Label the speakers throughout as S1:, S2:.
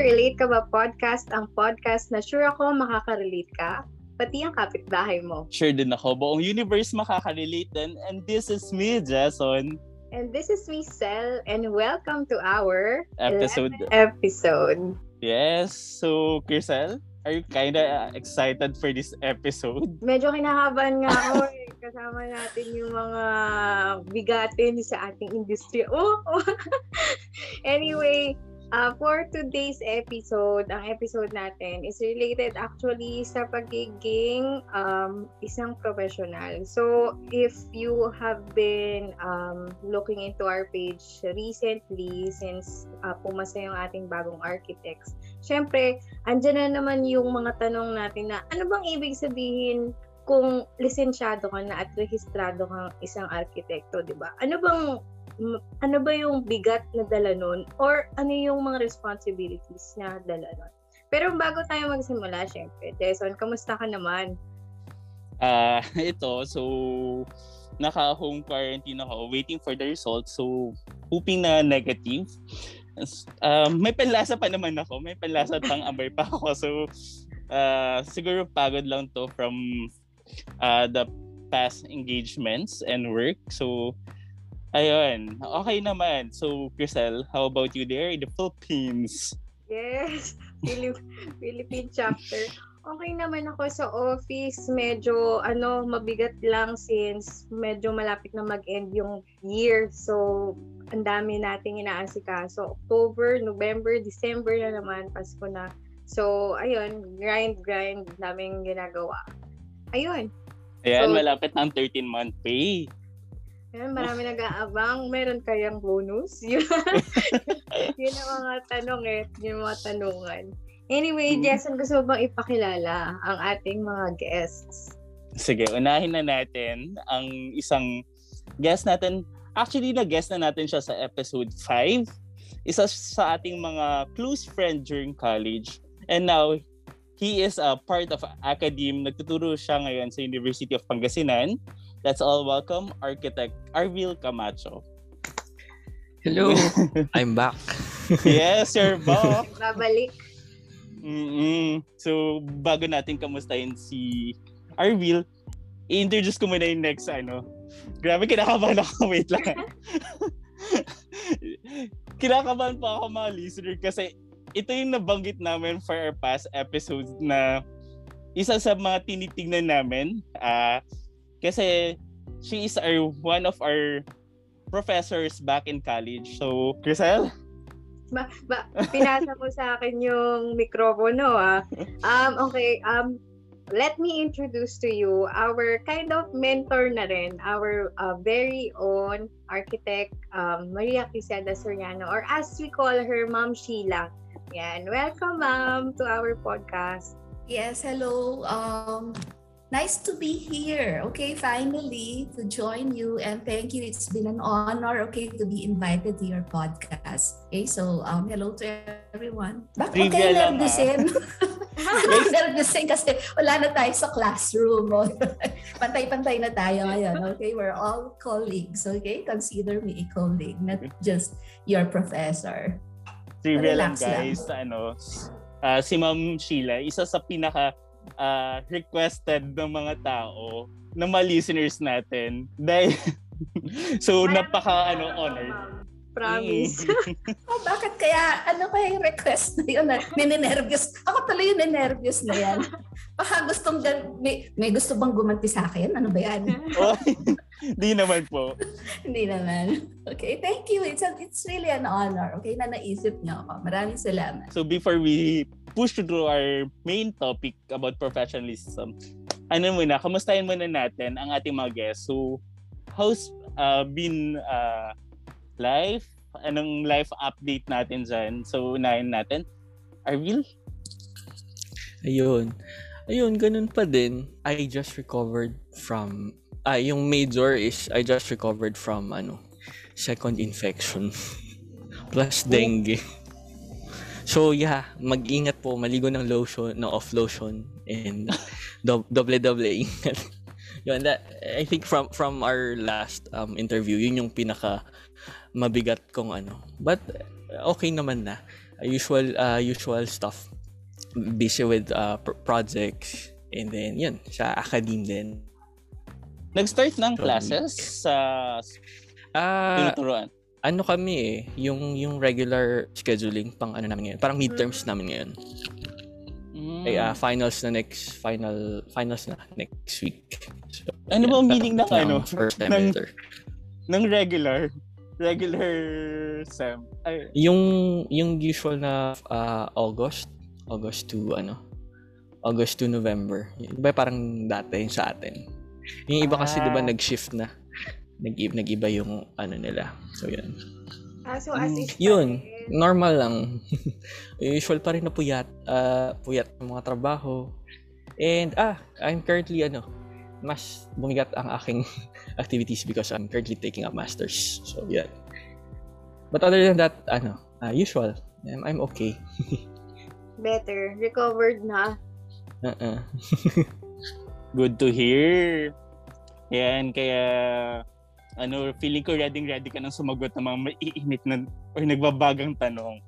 S1: Relate Ka Ba Podcast, ang podcast na sure ako makaka-relate ka, pati ang kapitbahay mo.
S2: Sure din ako, buong universe makaka-relate din. And this is me, Jason.
S1: And this is me, Sel, and welcome to our
S2: Episode.
S1: 11th episode.
S2: Yes, so Kirsel, are you kinda excited for this episode?
S1: Medyo kinakabahan nga ako eh. Kasama natin yung mga bigatin sa ating industry. Oh! oh. anyway, uh, for today's episode, ang episode natin is related actually sa pagiging um, isang professional. So, if you have been um, looking into our page recently since uh, pumasa yung ating bagong architects, syempre, andyan na naman yung mga tanong natin na ano bang ibig sabihin kung lisensyado ka na at rehistrado kang isang arkitekto, di ba? Ano bang ano ba yung bigat na dala nun or ano yung mga responsibilities na dala nun? Pero bago tayo magsimula, syempre, Jason, kamusta ka naman?
S2: Ah, ito, so naka-home quarantine ako, waiting for the results. So, hoping na negative. Um, may panlasa pa naman ako. May panlasa at pang-ambay pa ako. So, uh, siguro pagod lang to from uh, the past engagements and work. So, ayun. Okay naman. So, Crisel, how about you there in the Philippines?
S1: Yes, Philip- Philippine chapter. Okay naman ako sa office. Medyo ano, mabigat lang since medyo malapit na mag-end yung year. So, ang dami nating inaasikaso. October, November, December na naman, Pasko na. So, ayun, grind, grind, daming ginagawa. Ayun.
S2: Ayan,
S1: So-
S2: malapit ng 13-month pay.
S1: Ayun, marami nag-aabang. Meron kayang bonus? Yun, yun ang mga tanong eh. Yun ang mga tanungan. Anyway,
S2: Hmm.
S1: Jason, gusto mo bang ipakilala ang ating mga guests?
S2: Sige, unahin na natin ang isang guest natin. Actually, na-guest na natin siya sa episode 5. Isa sa ating mga close friend during college. And now, he is a part of academe. Nagtuturo siya ngayon sa University of Pangasinan. Let's all welcome architect Arvil Camacho.
S3: Hello, I'm back.
S2: yes, you're back.
S1: Babalik.
S2: mm So, bago natin kamustahin si Arvil, i-introduce ko muna yung next ano. Grabe, kinakabahan ako. Wait lang. kinakabahan pa ako mga listener kasi ito yung nabanggit namin for our past episodes na isa sa mga tinitingnan namin. ah kasi she is our one of our professors back in college. So, Crisel?
S1: Ba, ba, pinasa mo sa akin yung mikropono ah. Um, okay, um, let me introduce to you our kind of mentor na rin, our uh, very own architect, um, Maria Quiseda Soriano, or as we call her, Ma'am Sheila. Yan. Welcome, ma'am, to our podcast.
S4: Yes, hello. Um, nice to be here. Okay, finally to join you and thank you. It's been an honor, okay, to be invited to your podcast. Okay, so um, hello to everyone. Bakit huwag kayo nervousin? Nervousin kasi wala na tayo sa classroom. Pantay-pantay na tayo ngayon. Okay, we're all colleagues. Okay, consider me a colleague, not just your professor.
S2: Trivia lang
S4: Relax lang.
S2: guys, ano, ah, si Ma'am Sheila, isa sa pinaka ah, requested ng mga tao ng mga listeners natin. Dahil, so napaka ano, honored.
S1: Promise.
S4: Oh, bakit kaya, ano kaya yung request na yun na ninenervyos? Ako tuloy yung ninenervyos na yan. Baka gustong, gan- may, may gusto bang gumanti sa akin? Ano ba yan?
S2: Oh, Di naman po.
S4: Hindi naman. Okay, thank you. It's, a, it's really an honor. Okay, na naisip niyo ako. Maraming salamat.
S2: So before we push through our main topic about professionalism, ano muna, kamustahin muna natin ang ating mga guests. So, how's uh, been uh, life? Anong life update natin dyan? So, unahin natin. Arvil?
S3: Ayun. Ayun, ganun pa din. I just recovered from ah yung major is I just recovered from ano second infection plus dengue. So yeah, mag-ingat po, maligo ng lotion, ng off lotion and do- doble-doble ingat. Yun, that, I think from from our last um, interview, yun yung pinaka mabigat kong ano. But okay naman na. usual uh, usual stuff. Busy with uh, pr- projects and then yun, sa academe din.
S2: Nag-start ng classes sa
S3: Ah,
S2: tinuturuan.
S3: ano kami eh, yung yung regular scheduling pang ano namin ngayon. Parang midterms namin ngayon.
S2: Mm.
S3: Ay, ah, finals na next final finals na next week. So,
S2: Ano ba ang meaning ng
S3: ng
S2: ano?
S3: First
S2: Ng-
S3: semester.
S2: ng regular regular sem. Ay,
S3: Yung yung usual na ah, August, August to ano, August to November. Yung Iba parang dati yung sa atin. Yung iba kasi
S2: Ah.
S3: 'di ba nag-shift na. Nag nag-iba yung ano nila. So yun.
S1: Ah, so as is pa
S3: Yun, normal lang. Usual pa rin na puyat, ah, puyat ng mga trabaho. And ah, I'm currently ano, mas bumigat ang aking activities because I'm currently taking up masters. So yeah. But other than that, ano, ah, usual. I'm, I'm okay.
S1: Better. Recovered na.
S3: Uh-uh.
S2: good to hear. Yan, kaya ano, feeling ko ready ready ka nang sumagot ng mga maiinit na or nagbabagang tanong.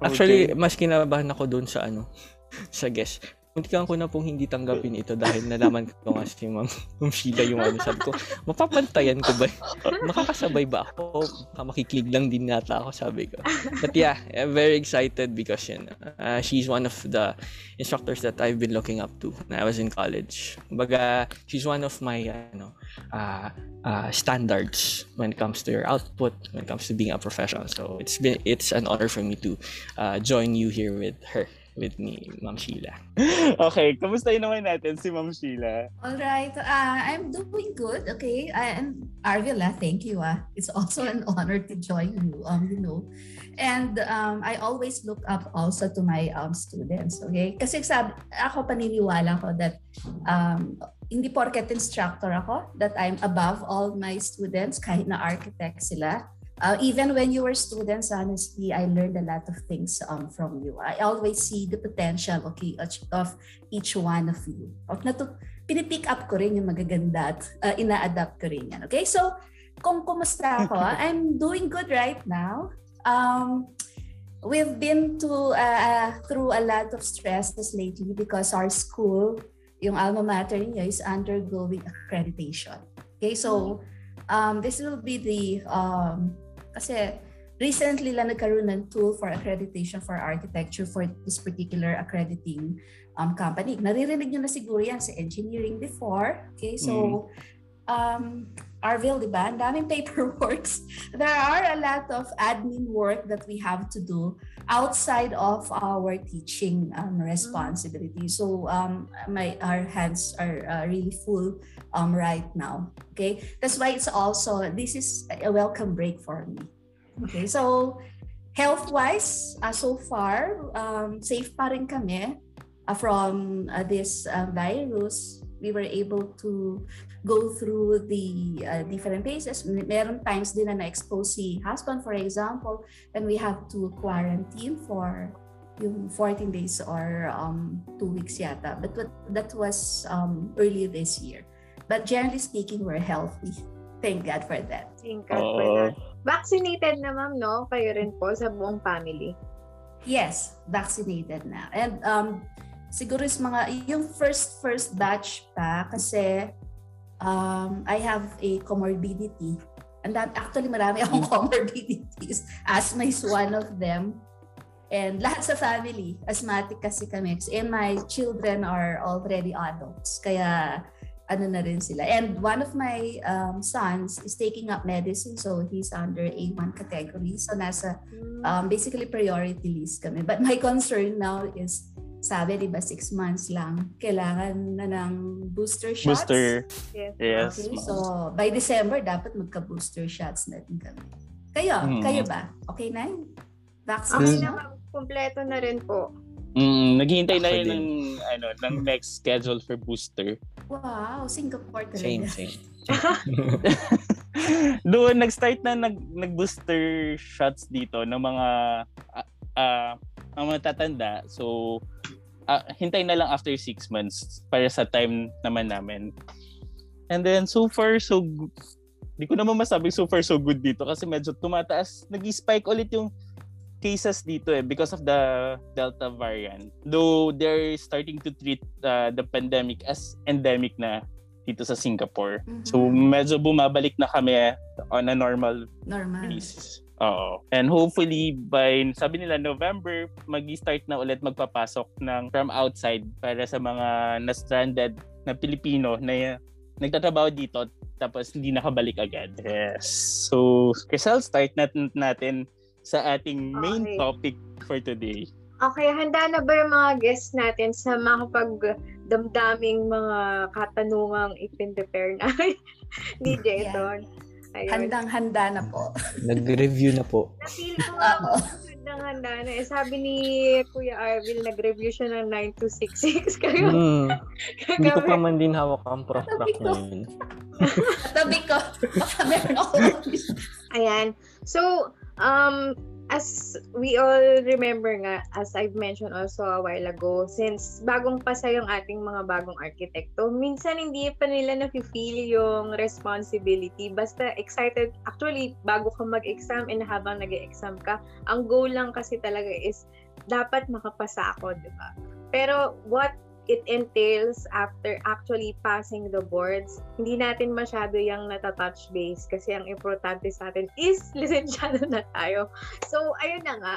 S3: Actually,
S2: Okay.
S3: mas kinabahan ako doon sa ano, sa guest. Muntikan ko na pong hindi tanggapin ito dahil nalaman ko nga si Ma'am, Sheila yung ano. Sabi ko, mapapantayan ko ba? Makakasabay ba ako? Makiklig lang din nata ako, sabi ko. But yeah, I'm very excited because yun, uh, she's one of the instructors that I've been looking up to when I was in college. Kumbaga, she's one of my ano, uh, uh, standards when it comes to your output, when it comes to being a professional. So it's been it's an honor for me to uh, join you here with her, with me, Ma'am Sheila.
S2: okay, kamustahin naman natin si Ma'am Sheila.
S4: All right. Uh, I'm doing good. Okay. I, and Arvila, thank you. Ah. It's also an honor to join you. Um, you know, and um, I always look up also to my um, students. Okay. Kasi sabi, ako paniniwala ko that um, hindi porket instructor ako that I'm above all my students kahit na architect sila. Uh, even when you were students, honestly, I learned a lot of things um, from you. I always see the potential okay, of each one of you. Of natu- pinipick up ko rin yung magaganda at uh, ina-adapt ko rin yan. Okay? So, kung kumusta ako, I'm doing good right now. Um, we've been to uh, through a lot of stresses lately because our school, yung alma mater niya is undergoing accreditation. Okay? So, um, this will be the, um, kasi recently lang nagkaroon ng tool for accreditation for architecture for this particular accrediting um, company. Naririnig nyo na siguro yan sa engineering before. Okay, so um, Arville, di ba? Ang daming paperwork. There are a lot of admin work that we have to do outside of our teaching um, responsibility. So um, my our hands are uh, really full um, right now. Okay, that's why it's also this is a welcome break for me. Okay, so health-wise, uh, so far um, safe pa rin kami uh, from uh, this uh, virus. We were able to go through the uh, different phases. Meron times din na na-expose si husband, for example, and we have to quarantine for yung 14 days or um, two weeks yata. But what, that was um, early this year. But generally speaking, we're healthy. Thank God for that.
S1: Thank God for that. Vaccinated na ma'am, no? Kayo rin po sa buong family.
S4: Yes, vaccinated na. And um, siguro is mga, yung first first batch pa kasi um, I have a comorbidity. And that actually marami akong comorbidities. Asthma is one of them. And lahat sa family, asthmatic kasi kami. And my children are already adults. Kaya ano na rin sila. And one of my um, sons is taking up medicine. So he's under A1 category. So nasa um, basically priority list kami. But my concern now is, sabi, di ba, six months lang, kailangan na ng booster shots.
S2: Booster.
S1: yes.
S2: Yes.
S4: Okay, so by December, dapat magka-booster shots na din kami. Kayo,
S2: Mm.
S4: kayo ba? Okay na yun? Vaccine
S1: Okay na. Kompleto na rin po.
S2: Mm, naghihintay na
S3: din.
S2: ng, ano, ng next schedule for booster.
S4: Wow, Singapore talaga.
S3: Same, same.
S2: Doon, nag-start na nag, nag-booster shots dito ng mga ah ah, ang mga tatanda. So, ah, hintay na lang after six months para sa time naman namin. And then, so far, so Di ko naman masabi so far so good dito kasi medyo tumataas. Nag-spike ulit yung cases dito eh because of the Delta variant. Though they're starting to treat uh, the pandemic as endemic na dito sa Singapore.
S4: Mhm.
S2: So medyo bumabalik na kami on a normal
S4: Normal.
S2: basis. Oo. And hopefully by sabi nila November magi-start na ulit magpapasok ng from outside para sa mga na-stranded na Pilipino na nagtatrabaho dito tapos hindi nakabalik agad. Yes. So, Crisel, start natin natin sa ating main
S1: Okay.
S2: topic for today.
S1: Okay, handa na ba yung mga guests natin sa makapagdamdaming mga katanungang ipin-prepare na ni Jason? Ayun.
S4: Handang-handa na po.
S3: Nag-review na po.
S1: Na-feel ko nga
S4: Oo.
S1: handang-handa na. Eh, sabi ni Kuya Arvil, nag-review siya ng 9266 kayo.
S3: Hmm. Hindi ko pa man din hawak ang prof track ngayon.
S4: Tabi ko. Baka meron ako.
S1: Ayan. So, um, as we all remember nga, as I've mentioned also a while ago, since bagong pasa yung ating mga bagong arkitekto, minsan hindi pa nila na-feel yung responsibility. Basta excited, actually, bago ka mag-exam and habang nag-exam ka, ang goal lang kasi talaga is dapat makapasa ako, di ba? Pero what it entails after actually passing the boards, hindi natin masyado yung natatouch base kasi ang importante sa atin is lisensyado na tayo. So, ayun na nga.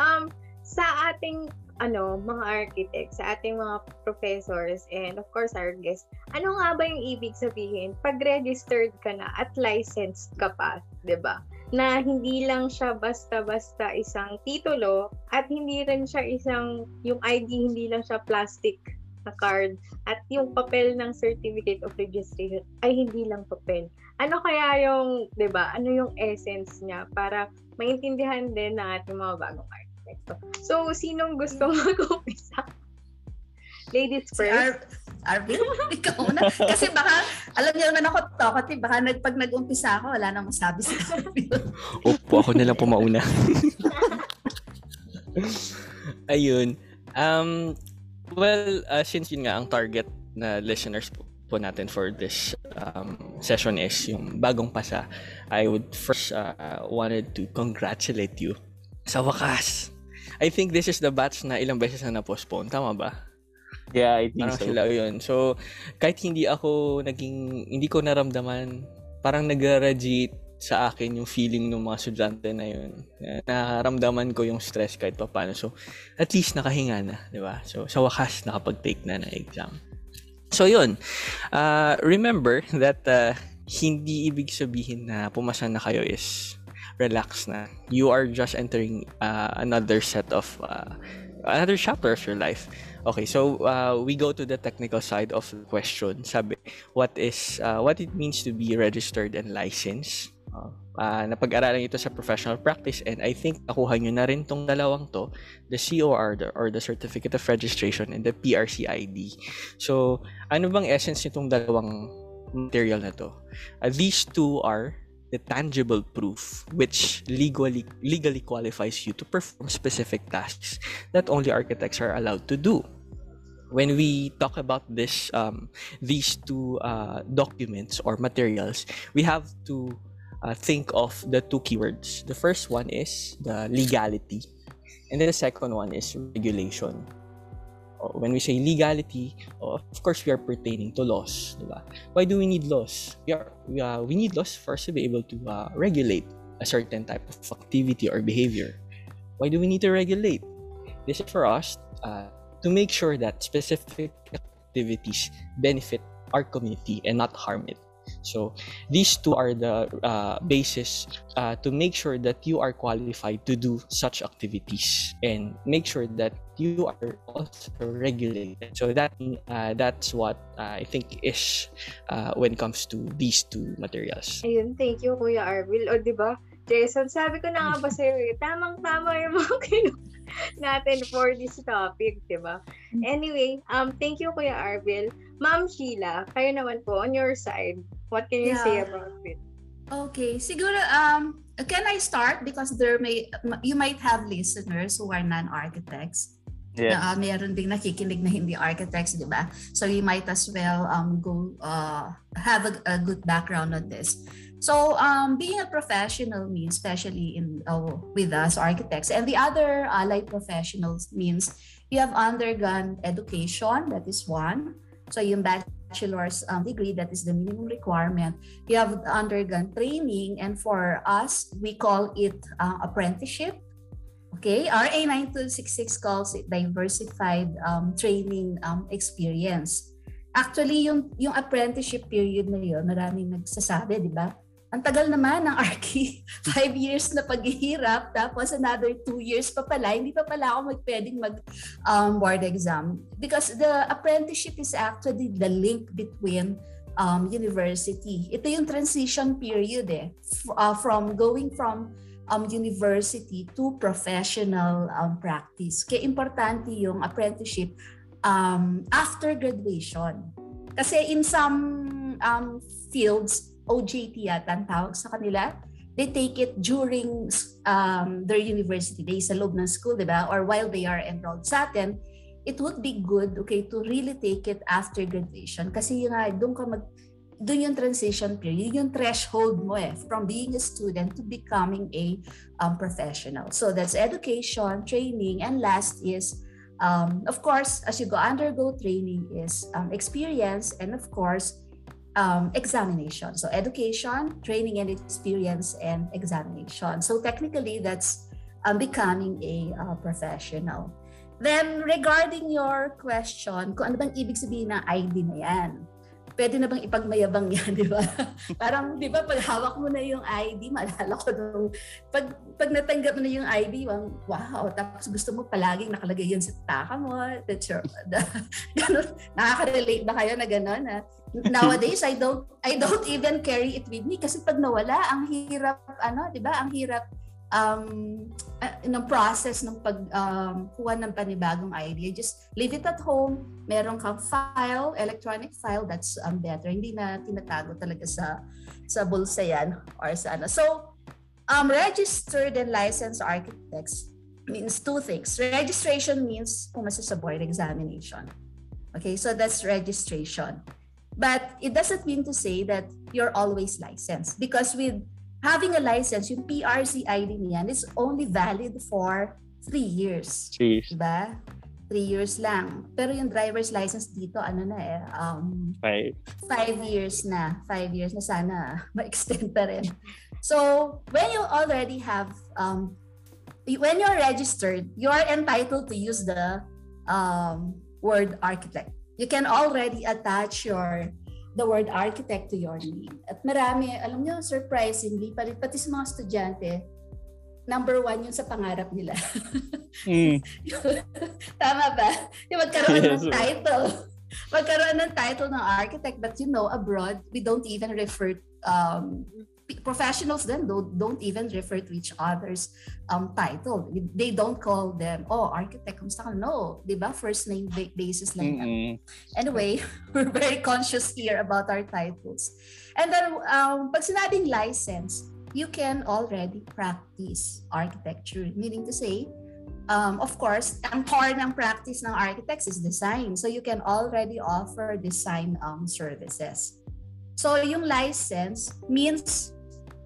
S1: Um, sa ating ano, mga architects, sa ating mga professors, and of course our guests, ano nga ba yung ibig sabihin pag registered ka na at licensed ka pa, ba? Na hindi lang siya basta-basta isang titulo at hindi rin siya isang, yung ID hindi lang siya plastic na card at yung papel ng certificate of registration ay hindi lang papel. Ano kaya yung, 'di ba? Ano yung essence niya para maintindihan din ng ating mga bagong arkitekto. So, sinong gusto mag-umpisa? Ladies
S4: Si
S1: first.
S4: Ar- Arvin, ikaw na. Kasi baka, alam niyo naman ako to, kasi baka nag, pag nag-umpisa ako, wala nang masabi si Arvin.
S3: Opo, ako na lang po mauna. Ayun. Um, well, uh, since yun nga, ang target na listeners po, po natin for this um, session is yung bagong pasa, I would first uh, wanted to congratulate you sa wakas. I think this is the batch na ilang beses na na-postpone. Tama ba?
S2: Yeah, I think
S3: Parang
S2: so.
S3: sila yun. So, kahit hindi ako naging, hindi ko naramdaman, parang nag-radiate sa akin yung feeling ng mga estudyante na yun. Na Nakaramdaman ko yung stress kahit pa paano. So, at least nakahinga na, di ba? So, sa wakas, nakapag-take na ng exam. So, yun. Uh, remember that uh, hindi ibig sabihin na pumasa na kayo is relax na. You are just entering uh, another set of, uh, another chapter of your life. Okay, so uh, we go to the technical side of the question. Sabi, what is uh, what it means to be registered and licensed? Uh, napag-aralan ito sa professional practice and I think nakuha nyo na rin tong dalawang to, the COR the, or the Certificate of Registration and the PRCID. So, ano bang essence nitong dalawang material na to? Uh, these two are the tangible proof which legally legally qualifies you to perform specific tasks that only architects are allowed to do. When we talk about this, um, these two uh, documents or materials, we have to uh, think of the two keywords. The first one is the legality, and then the second one is regulation. Oh, When we say legality, oh, of course we are pertaining to laws, diba? Why do we need laws? We are we, uh, we need laws first to be able to uh, regulate a certain type of activity or behavior. Why do we need to regulate? This is for us uh, to make sure that specific activities benefit our community and not harm it. So these two are the uh, basis uh, to make sure that you are qualified to do such activities and make sure that you are also regulated. So that uh, that's what I think is uh, when it comes to these two materials.
S1: Ayun, thank you, Kuya Arvil. O, di ba? Jason, sabi ko na nga ba sa'yo eh, tamang-tama yung mga kinu natin for this topic, di ba? Anyway, um, thank you, Kuya Arvil. Ma'am Sheila, kayo naman po, on your side, what can you say
S4: Yeah.
S1: about it?
S4: Okay, siguro um can I start because there may you might have listeners who are non-architects.
S2: Yeah.
S4: Na, uh, meron ding nakikinig na hindi architects, di ba? So you might as well um go uh have a, a good background on this. So um, being a professional means, especially in uh, with us architects and the other allied professionals means you have undergone education, that is one. So yung bachelor's um, degree, that is the minimum requirement. You have undergone training and for us, we call it uh, apprenticeship. Okay, RA 9266 calls it diversified um, training um, experience. Actually, yung, yung apprenticeship period na yun, maraming nagsasabi, di ba? Ang tagal naman ng Arki. Five years na paghihirap, tapos another two years pa pala, hindi pa pala ako magpwedeng mag um, board exam. Because the apprenticeship is actually the link between um, university. Ito yung transition period eh. F- uh, from going from um, university to professional um, practice. Kaya importante yung apprenticeship um, after graduation. Kasi in some um, fields, OJT yata ang tawag sa kanila, they take it during um, their university days sa loob ng school, di ba? Or while they are enrolled sa atin, it would be good, okay, to really take it after graduation. Kasi yung nga, doon ka mag, doon yung transition period, yung threshold mo eh, from being a student to becoming a um, professional. So that's education, training, and last is, um, of course, as you go undergo training is um, experience, and of course, um, examination. So education, training and experience, and examination. So technically, that's um, becoming a uh, professional. Then regarding your question, kung ano bang ibig sabihin ng ID na yan? Pwede na bang ipagmayabang yan, di ba? Parang, di ba, pag hawak mo na yung ID, maalala ko nung, pag, pag natanggap mo na yung ID, wow, tapos gusto mo palaging nakalagay yan sa taka mo, that's your, the, ganun, nakaka-relate ba kayo na gano'n? Ha? nowadays I don't I don't even carry it with me kasi pag nawala ang hirap ano 'di ba ang hirap um uh, ng process ng pag um, kuha ng panibagong ID just leave it at home. Meron kang file electronic file that's um, better. Hindi na tinatago talaga sa sa bulsa yan or sa ano. So um registered and licensed architects means two things. Registration means pumasa sa board examination. Okay so that's registration. But it doesn't mean to say that you're always licensed because with having a license, yung PRC ID niyan is only valid for three years.
S2: Three years.
S4: Diba? Three years lang. Pero yung driver's license dito, ano na eh, um,
S2: Five.
S4: five years na. Five years na sana ma-extend pa rin. So, when you already have, um, when you're registered, you are entitled to use the um, word architect you can already attach your the word architect to your name. At marami, alam nyo, surprisingly, pati, pati sa mga estudyante, number one yun sa pangarap nila.
S2: Mm.
S4: Tama ba? Yung magkaroon
S2: Yes.
S4: ng title. Magkaroon ng title ng architect, but you know, abroad, we don't even refer, um, professionals then don't, don't even refer to each other's um, title. They don't call them, oh, architect, kamusta ka? No, di ba? First name basis lang.
S2: Mm-mm.
S4: Anyway, we're very conscious here about our titles. And then, um, pag sinabing license, you can already practice architecture. Meaning to say, um, of course, ang core ng practice ng architects is design. So you can already offer design um, services. So yung license means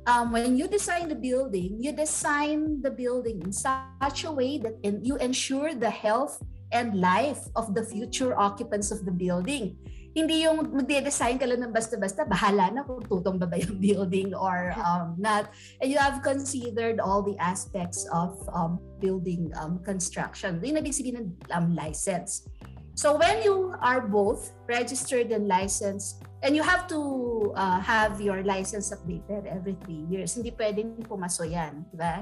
S4: um, when you design the building, you design the building in such a way that in, you ensure the health and life of the future occupants of the building. Hindi yung magde-design ka lang ng basta-basta, bahala na kung tutumba ba yung building or um, not. And you have considered all the aspects of um, building um, construction. Yung ibig sabihin ng um, license. So when you are both registered and licensed, and you have to uh, have your license updated every three years. Hindi pwedeng pumaso yan, di ba?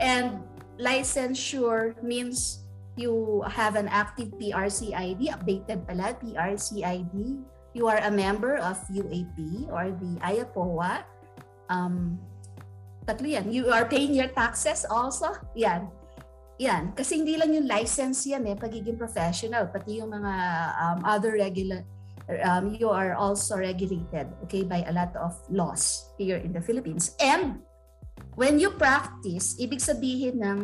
S4: And licensure means you have an active PRC ID, updated pala, PRC ID. You are a member of UAP or the IAPOA. Um, tatlo yan. You are paying your taxes also. Yan. Yan. Kasi hindi lang yung license yan eh, pagiging professional. Pati yung mga um, other regular um, you are also regulated okay by a lot of laws here in the Philippines. And when you practice ibig sabihin ng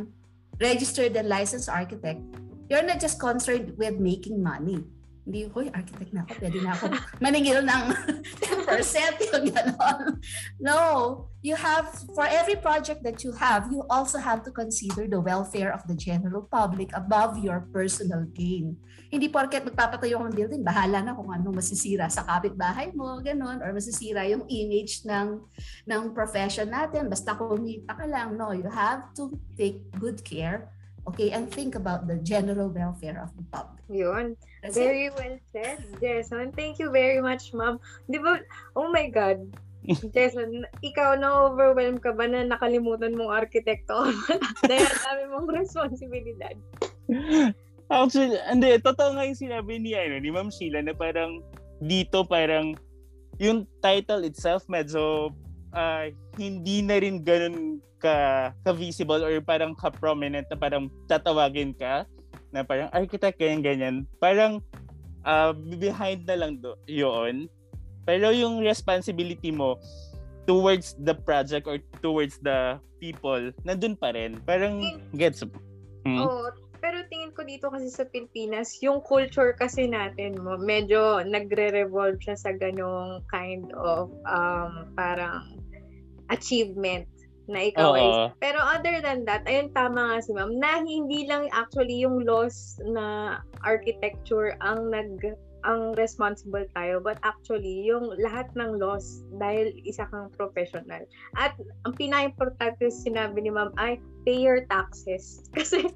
S4: registered and licensed architect you're not just concerned with making money hindi, hoy, architect na ako, pwede na ako maningil ng yung ganon. No, you have, for every project that you have, you also have to consider the welfare of the general public above your personal gain. Hindi porket magpapatayo ng building, bahala na kung ano masisira sa kapitbahay mo, ganon, or masisira yung image ng, ng profession natin, basta kumita ka lang. No, you have to take good care okay, and think about the general welfare of the public.
S1: Yun.
S4: That's
S1: Very well said, Jason. Thank you very much, ma'am. Di ba, oh my God, Jason, ikaw na-overwhelm ka ba na nakalimutan mong arkitekto? Dahil ang dami mong responsibilidad.
S2: Actually, hindi, totoo nga yung sinabi ni, ano, ni Ma'am Sheila na parang dito parang yung title itself medyo ah, hindi na rin ganun ka, ka-visible or parang ka-prominent na parang tatawagin ka na parang architect ganyan ganyan. Parang ah, behind na lang do, yun. Pero yung responsibility mo towards the project or towards the people, nandun pa rin. Parang gets mo. Hmm?
S1: Oo. Pero tingin ko dito kasi sa Pilipinas, yung culture kasi natin mo, medyo nagre-revolve siya sa ganong kind of um, parang achievement na ikaw ay
S2: Oo.
S1: Pero other than that, ayun tama nga si ma'am, na hindi lang actually yung laws na architecture ang nag ang responsible tayo but actually yung lahat ng laws dahil isa kang professional. At ang pinaka-importante sinabi ni ma'am ay pay your taxes. Kasi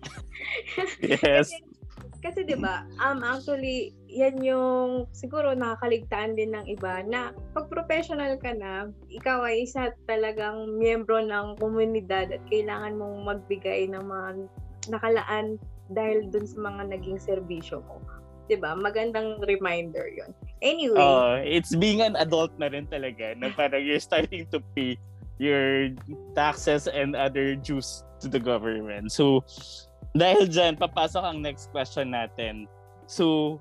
S2: Yes.
S1: kasi, kasi 'di ba? Um actually yan yung siguro nakakaligtaan din ng iba na pag professional ka na, ikaw ay isa talagang miyembro ng komunidad at kailangan mong magbigay ng mga nakalaan dahil dun sa mga naging serbisyo mo. 'Di ba? Magandang reminder 'yon. Anyway,
S2: Oh, it's being an adult na rin talaga na parang you're starting to pay your taxes and other dues to the government. So, dahil dyan, papasok ang next question natin. So,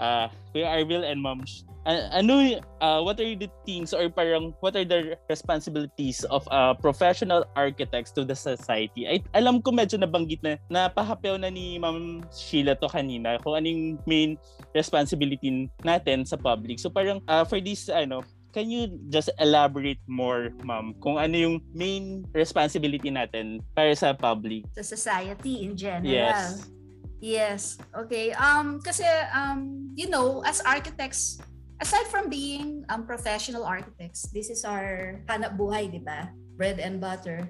S2: uh, Kuya Arvil and Ma'am, a- ano, uh, what are the things or parang what are the responsibilities of uh, professional architects to the society? Ay, alam ko medyo nabanggit na, napahapaw na ni Ma'am Sheila to kanina kung anong main responsibility natin sa public. So parang uh, for this, ano, can you just elaborate more, ma'am, kung ano yung main responsibility natin para sa public?
S4: sa society in general.
S2: Yes.
S4: Yes. Okay. Um kasi um you know, as architects, aside from being um professional architects, this is our hanap buhay, 'di ba? Bread and butter.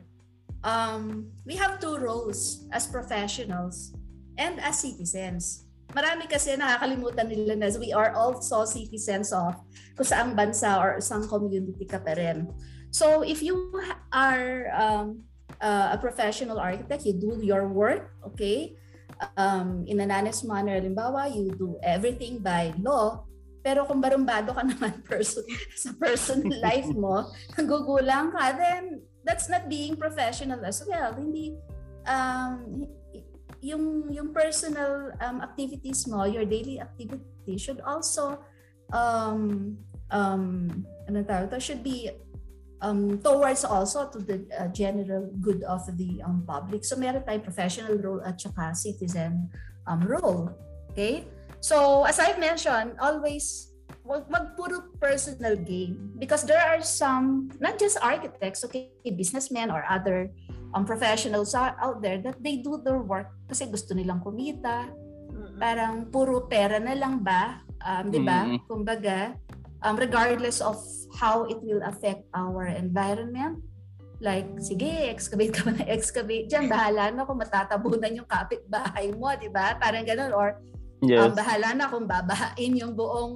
S4: Um we have two roles as professionals and as citizens. Marami kasi nakakalimutan nila na we are also citizens of kung saang bansa or isang community ka pa rin. So if you are um, uh, a professional architect, you do your work, okay? um, in an honest manner, halimbawa, you do everything by law, pero kung barumbado ka naman person, sa personal life mo, nagugulang ka, then that's not being professional as well. Hindi, um, yung, yung personal um, activities mo, your daily activity should also, um, um, ano tawag ito, should be um, towards also to the uh, general good of the um, public. So meron tayong professional role at saka citizen um, role. Okay? So as I've mentioned, always wag wag puro personal gain because there are some not just architects okay businessmen or other um, professionals out out there that they do their work kasi gusto nilang kumita. Parang puro pera na lang ba um, 'di ba?
S2: Mm.
S4: kumbaga um, regardless of how it will affect our environment like sige excavate ka ba na excavate. Diyan bahala na kung matatabunan yung kapitbahay mo 'di ba? Parang ganun or um, bahala na kung babahain yung buong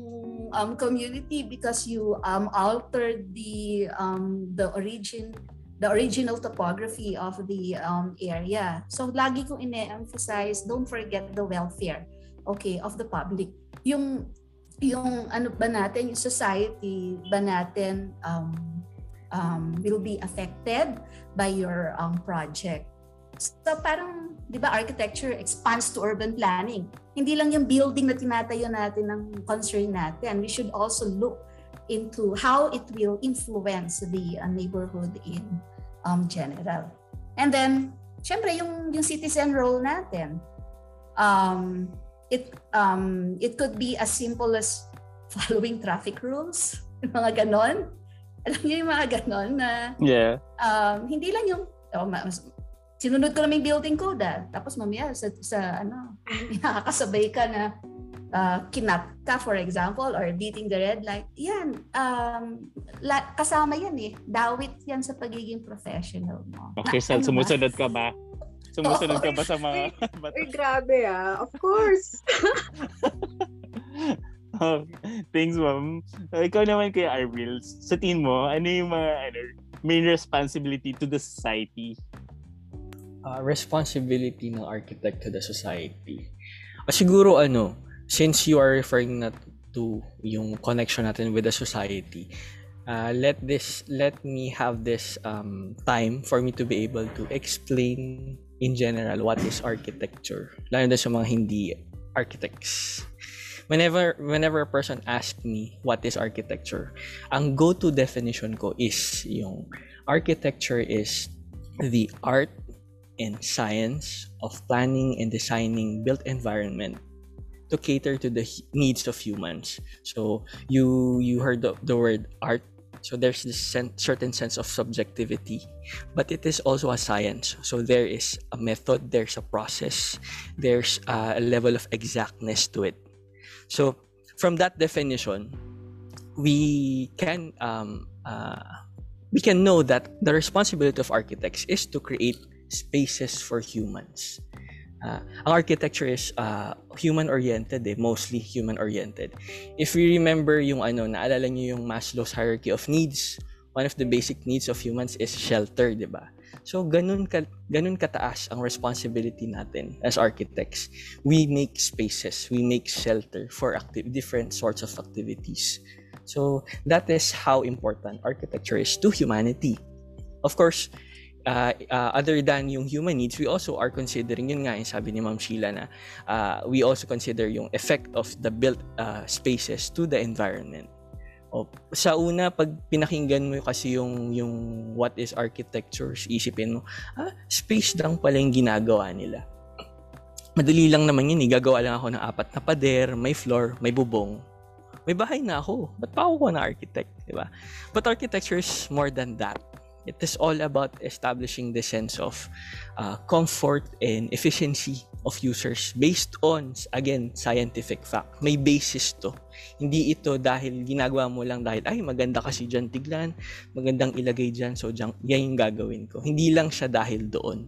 S4: um, community because you um, altered the um, the origin the original topography of the um, area. So lagi kong ine-emphasize, don't forget the welfare okay of the public. Yung yung ano ba natin, yung society ba natin um, um, will be affected by your um, project. So parang, di ba, architecture expands to urban planning. Hindi lang yung building na tinatayo natin ng concern natin. We should also look into how it will influence the uh, neighborhood in um, general. And then, syempre, yung, yung citizen role natin. Um, it um, it could be as simple as following traffic rules mga ganon. Alam niyo yung mga ganon na
S2: Yeah.
S4: um, hindi lang yung oh, ma- mas- sinunod ko naman yung building code ah. Tapos mamaya sa, sa ano, nakakasabay ka na uh, kinap ka for example or beating the red light. Yan, um, la- kasama yan eh. Dawit yan sa pagiging professional mo.
S2: Okay, Sal,
S4: ano ba?
S2: sumusunod ka ba? Sumusunod ka ba sa mga...
S1: Uy, grabe ah. Of course.
S2: Thanks, ma'am. Uh, Ikaw naman, Kuya Arvil, sa tingin mo, ano yung mga ano, main responsibility to the society?
S3: uh, responsibility ng architect to the society. O siguro ano, since you are referring na to yung connection natin with the society, uh, let this let me have this um, time for me to be able to explain in general what is architecture. Lalo na sa mga hindi architects. Whenever whenever a person asks me what is architecture, ang go-to definition ko is yung architecture is the art and science of planning and designing built environment to cater to the needs of humans. So you you heard the, the word art. So there's this sen- certain sense of subjectivity, but it is also a science. So there is a method, there's a process, there's a level of exactness to it. So from that definition, we can um, uh, we can know that the responsibility of architects is to create spaces for humans. Uh, ang architecture is uh, human-oriented eh, mostly human-oriented. If we remember yung ano, naalala niyo yung Maslow's hierarchy of needs, one of the basic needs of humans is shelter, di ba? So, ganun, ka, ganun kataas ang responsibility natin as architects. We make spaces, we make shelter for active, different sorts of activities. So, that is how important architecture is to humanity. Of course, uh, uh, other than yung human needs, we also are considering, yun nga yung sabi ni Ma'am Sheila na uh, we also consider yung effect of the built uh, spaces to the environment. O, sa una, pag pinakinggan mo kasi yung, yung what is architecture, isipin mo, ah, space lang pala yung ginagawa nila. Madali lang naman yun, eh. gagawa lang ako ng apat na pader, may floor, may bubong. May bahay na ako. Ba't pa ako na architect? Diba? But architecture is more than that. It is all about establishing the sense of uh, comfort and efficiency of users based on, again, scientific fact. May basis to. Hindi ito dahil ginagawa mo lang dahil, ay, maganda kasi dyan tiglan, magandang ilagay dyan, so dyan, yan yung gagawin ko. Hindi lang siya dahil doon.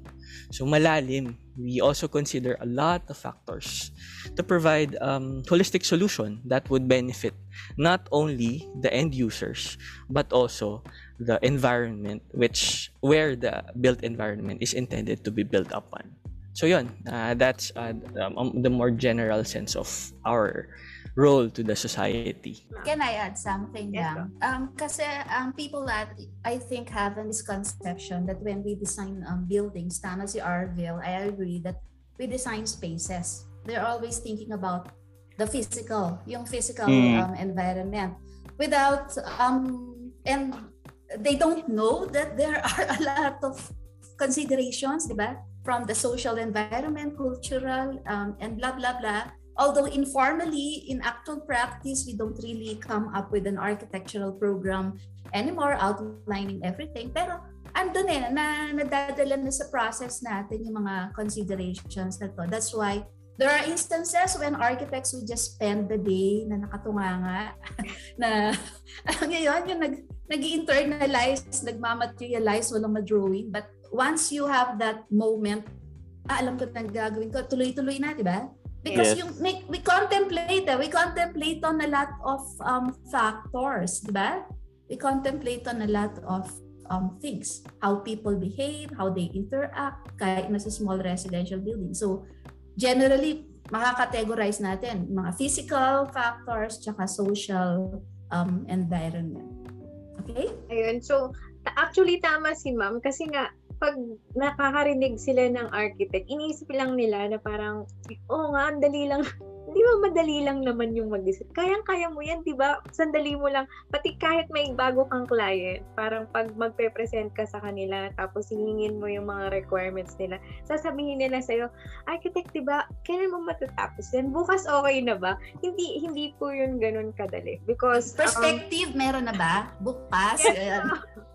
S3: So malalim, we also consider a lot of factors to provide um, holistic solution that would benefit not only the end users, but also the environment which where the built environment is intended to be built upon. So yun, uh, that's uh, um, the more general sense of our role to the society.
S4: Can I add something
S1: Yes,
S4: lang? Um, kasi um, people that I think have a misconception that when we design um, buildings, tama si Arville, I agree that we design spaces. They're always thinking about the physical, yung physical
S2: Mm.
S4: um, environment. Without, um, and they don't know that there are a lot of considerations, di ba? From the social environment, cultural, um, and blah, blah, blah. Although informally, in actual practice, we don't really come up with an architectural program anymore outlining everything. Pero andun eh, na nadadala na sa process natin yung mga considerations na to. That's why there are instances when architects would just spend the day na nakatunganga na yun, yung nag, nag-internalize, nagmamaterialize, walang ma-drawing. But once you have that moment, ah, alam ko na gagawin ko, tuloy-tuloy na, di ba? Because
S2: Yes.
S4: yung make, we contemplate, eh, we contemplate on a lot of um, factors, di ba? We contemplate on a lot of um, things. How people behave, how they interact, kahit nasa small residential building. So, generally, makakategorize natin mga physical factors tsaka social um, environment. Okay?
S1: Ayun. So, actually tama si ma'am kasi nga pag nakakarinig sila ng architect, iniisip lang nila na parang, oo nga, ang dali lang di ba madali lang naman yung mag-isip? Kayang-kaya mo yan, di ba? Sandali mo lang. Pati kahit may bago kang client, parang pag magpe-present ka sa kanila, tapos hihingin mo yung mga requirements nila, sasabihin nila sa'yo, architect, di ba, kailan mo matatapos yan? Bukas okay na ba? Hindi hindi po yun ganun kadali. Because, um,
S4: Perspective, meron na ba? Bukas?
S1: Yes.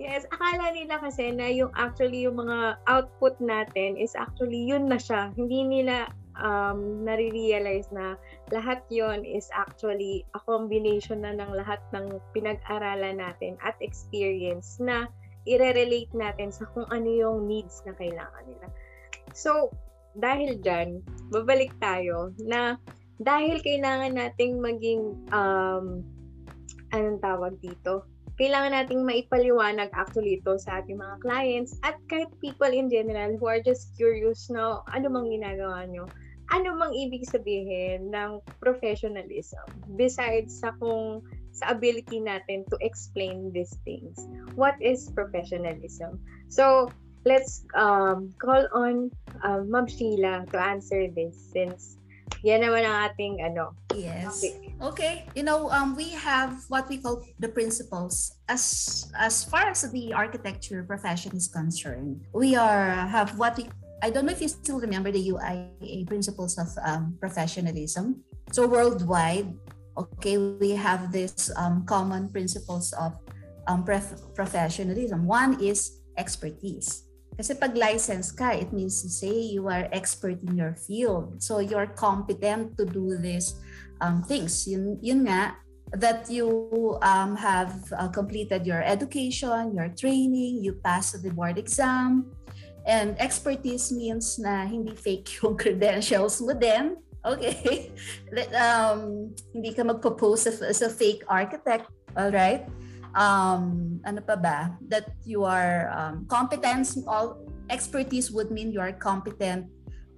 S1: Yes, akala nila kasi na yung actually yung mga output natin is actually yun na siya. Hindi nila um, nare-realize na lahat yon is actually a combination na ng lahat ng pinag-aralan natin at experience na i-relate natin sa kung ano yung needs na kailangan nila. So, dahil dyan, babalik tayo na dahil kailangan nating maging um, anong tawag dito? Kailangan nating maipaliwanag actually ito sa ating mga clients at kahit people in general who are just curious na ano mang ginagawa nyo ano mang ibig sabihin ng professionalism besides sa kung sa ability natin to explain these things. What is professionalism? So, let's um, call on uh, Ma'am Sheila to answer this since yan naman ang ating ano.
S4: Yes.
S1: topic.
S4: Okay. You know, um, we have what we call the principles. As as far as the architecture profession is concerned, we are have what we. I don't know if you still remember the UIA principles of um, professionalism. So worldwide, okay, we have this um, common principles of um, prof- professionalism. One is expertise. Kasi pag license ka, it means to say you are expert in your field. So you're competent to do these um, things. Yun, yun nga, that you um, have uh, completed your education, your training, you passed the board exam. And expertise means na hindi fake yung credentials mo din. Okay? That, um, hindi ka magpo-pose as a fake architect. All right? Um, ano pa ba, that you are um, competence, all expertise would mean you are competent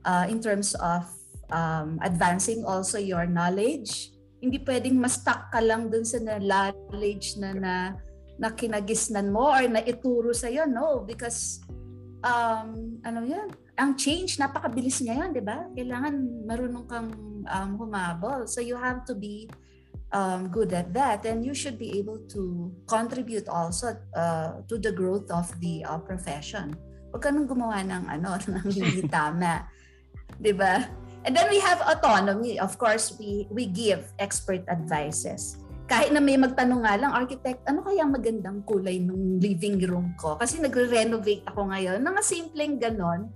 S4: uh, in terms of um, advancing also your knowledge. Hindi pwedeng ma-stuck ka lang dun sa knowledge na, na, na kinagisnan mo or na ituro sa'yo. No, because um, ano yan, ang change, napakabilis ngayon, di ba? Kailangan marunong kang um, humabol. So you have to be um, good at that and you should be able to contribute also uh, to the growth of the uh, profession. Huwag ka nang gumawa ng ano, ng hindi tama. 'Di ba? And then we have autonomy. Of course, we we give expert advices. Kahit na may magtanong nga lang, architect, ano kaya ang magandang kulay ng living room ko? Kasi nagre-renovate ako ngayon. Mga simpleng ganon.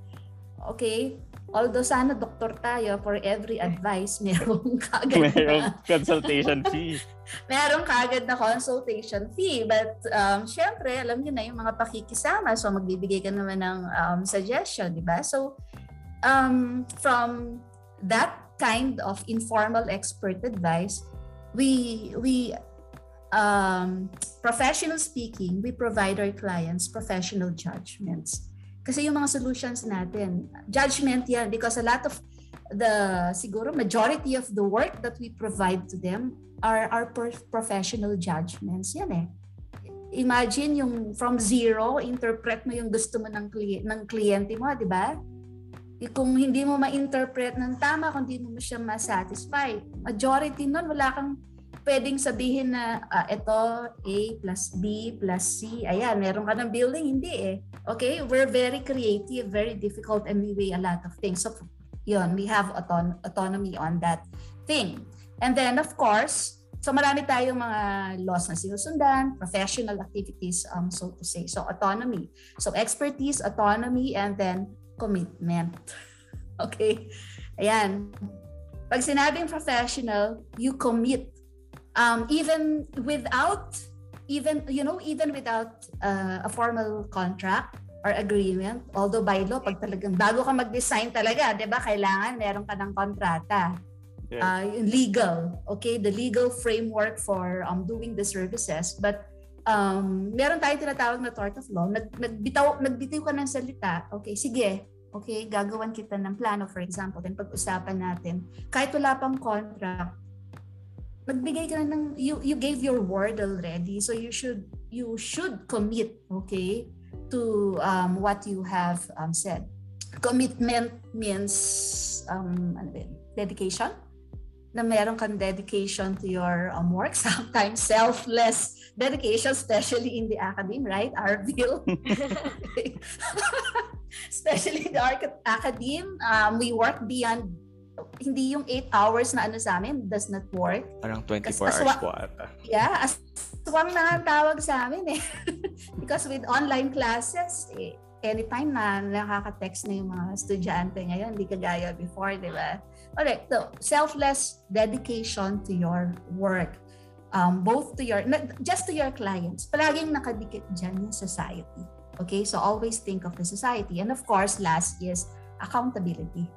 S4: Okay? Although sana doktor tayo, for every advice, merong kagad
S2: Merong
S4: na,
S2: consultation fee.
S4: merong kagad na consultation fee. But um, syempre, alam niyo na yung mga pakikisama. So magbibigay ka naman ng um, suggestion, di ba? So um, from that kind of informal expert advice, we we um, professional speaking, we provide our clients professional judgments. Kasi yung mga solutions natin, judgment yan because a lot of the siguro majority of the work that we provide to them are our professional judgments yan eh. Imagine yung from zero, interpret mo yung gusto mo ng, ng kliyente mo, di ba? Kung hindi mo ma-interpret ng tama, kung hindi mo siya ma-satisfy, majority nun, wala kang pwedeng sabihin na uh, ito A plus B plus C, ayan, meron ka ng building, hindi eh. Okay, we're very creative, very difficult, and we weigh a lot of things. So, yun, we have auton- autonomy on that thing. And then, of course, so marami tayong mga laws na sinusundan, professional activities, um, so to say. So, autonomy. So, expertise, autonomy, and then commitment. Okay? Ayan. Pag sinabing professional, you commit um, even without even you know even without uh, a formal contract or agreement although by law pag talagang bago ka mag-design talaga 'di ba kailangan meron ka ng kontrata.
S2: Yeah.
S4: uh, legal okay? The legal framework for um, doing the services. But um, meron tayong tinatawag na tort of law. Nag, nagbitaw nagbitiw ka ng salita. Okay sige. Okay gagawan kita ng plano. For example then pag-usapan natin. Kahit wala pang contract nagbigay ka na ng you you gave your word already so you should you should commit okay to um, what you have um, said commitment means um, ano ba yun? dedication na meron kang dedication to your um, work, sometimes selfless dedication, especially in the academy, right, Arvil? especially in the academy, um, we work beyond hindi yung 8 hours na ano sa amin does not work.
S3: Parang 24 Kas, hours po ata.
S4: Yeah, aswang na ang tawag sa amin eh. Because with online classes, eh, anytime na nakaka-text na yung mga estudyante ngayon, hindi kagaya before, di ba? Alright, so selfless dedication to your work. Um, both to your, not just to your clients, palaging nakadikit dyan yung society. Okay, so always think of the society. And of course, last is accountability.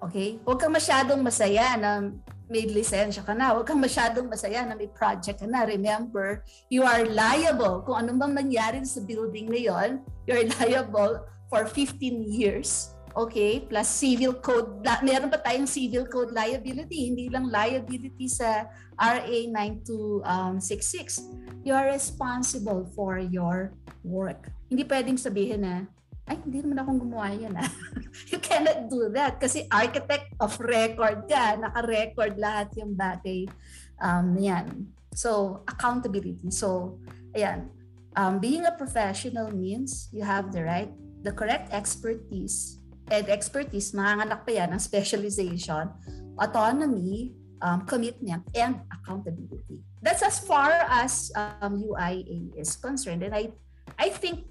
S4: Okay? Huwag kang masyadong masaya na may lisensya ka na. Huwag kang masyadong masaya na may project ka na. Remember, you are liable. Kung anong bang nangyari sa building na yon, you're liable for 15 years. Okay? Plus civil code. Meron pa tayong civil code liability. Hindi lang liability sa RA 9266. You are responsible for your work. Hindi pwedeng sabihin na, ay, hindi naman akong gumawa yan. Ah. you cannot do that kasi architect of record ka. Naka-record lahat yung bagay um, yan. So, accountability. So, ayan. Um, being a professional means you have the right, the correct expertise. And expertise, manganganak pa yan ng specialization, autonomy, um, commitment, and accountability. That's as far as um, UIA is concerned. And I, I think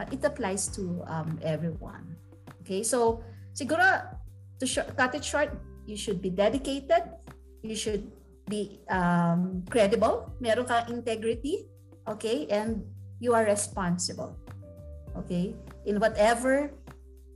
S4: uh, it applies to um, everyone. Okay, so siguro to sh- cut it short, you should be dedicated, you should be um, credible, meron ka integrity, okay, and you are responsible. Okay, in whatever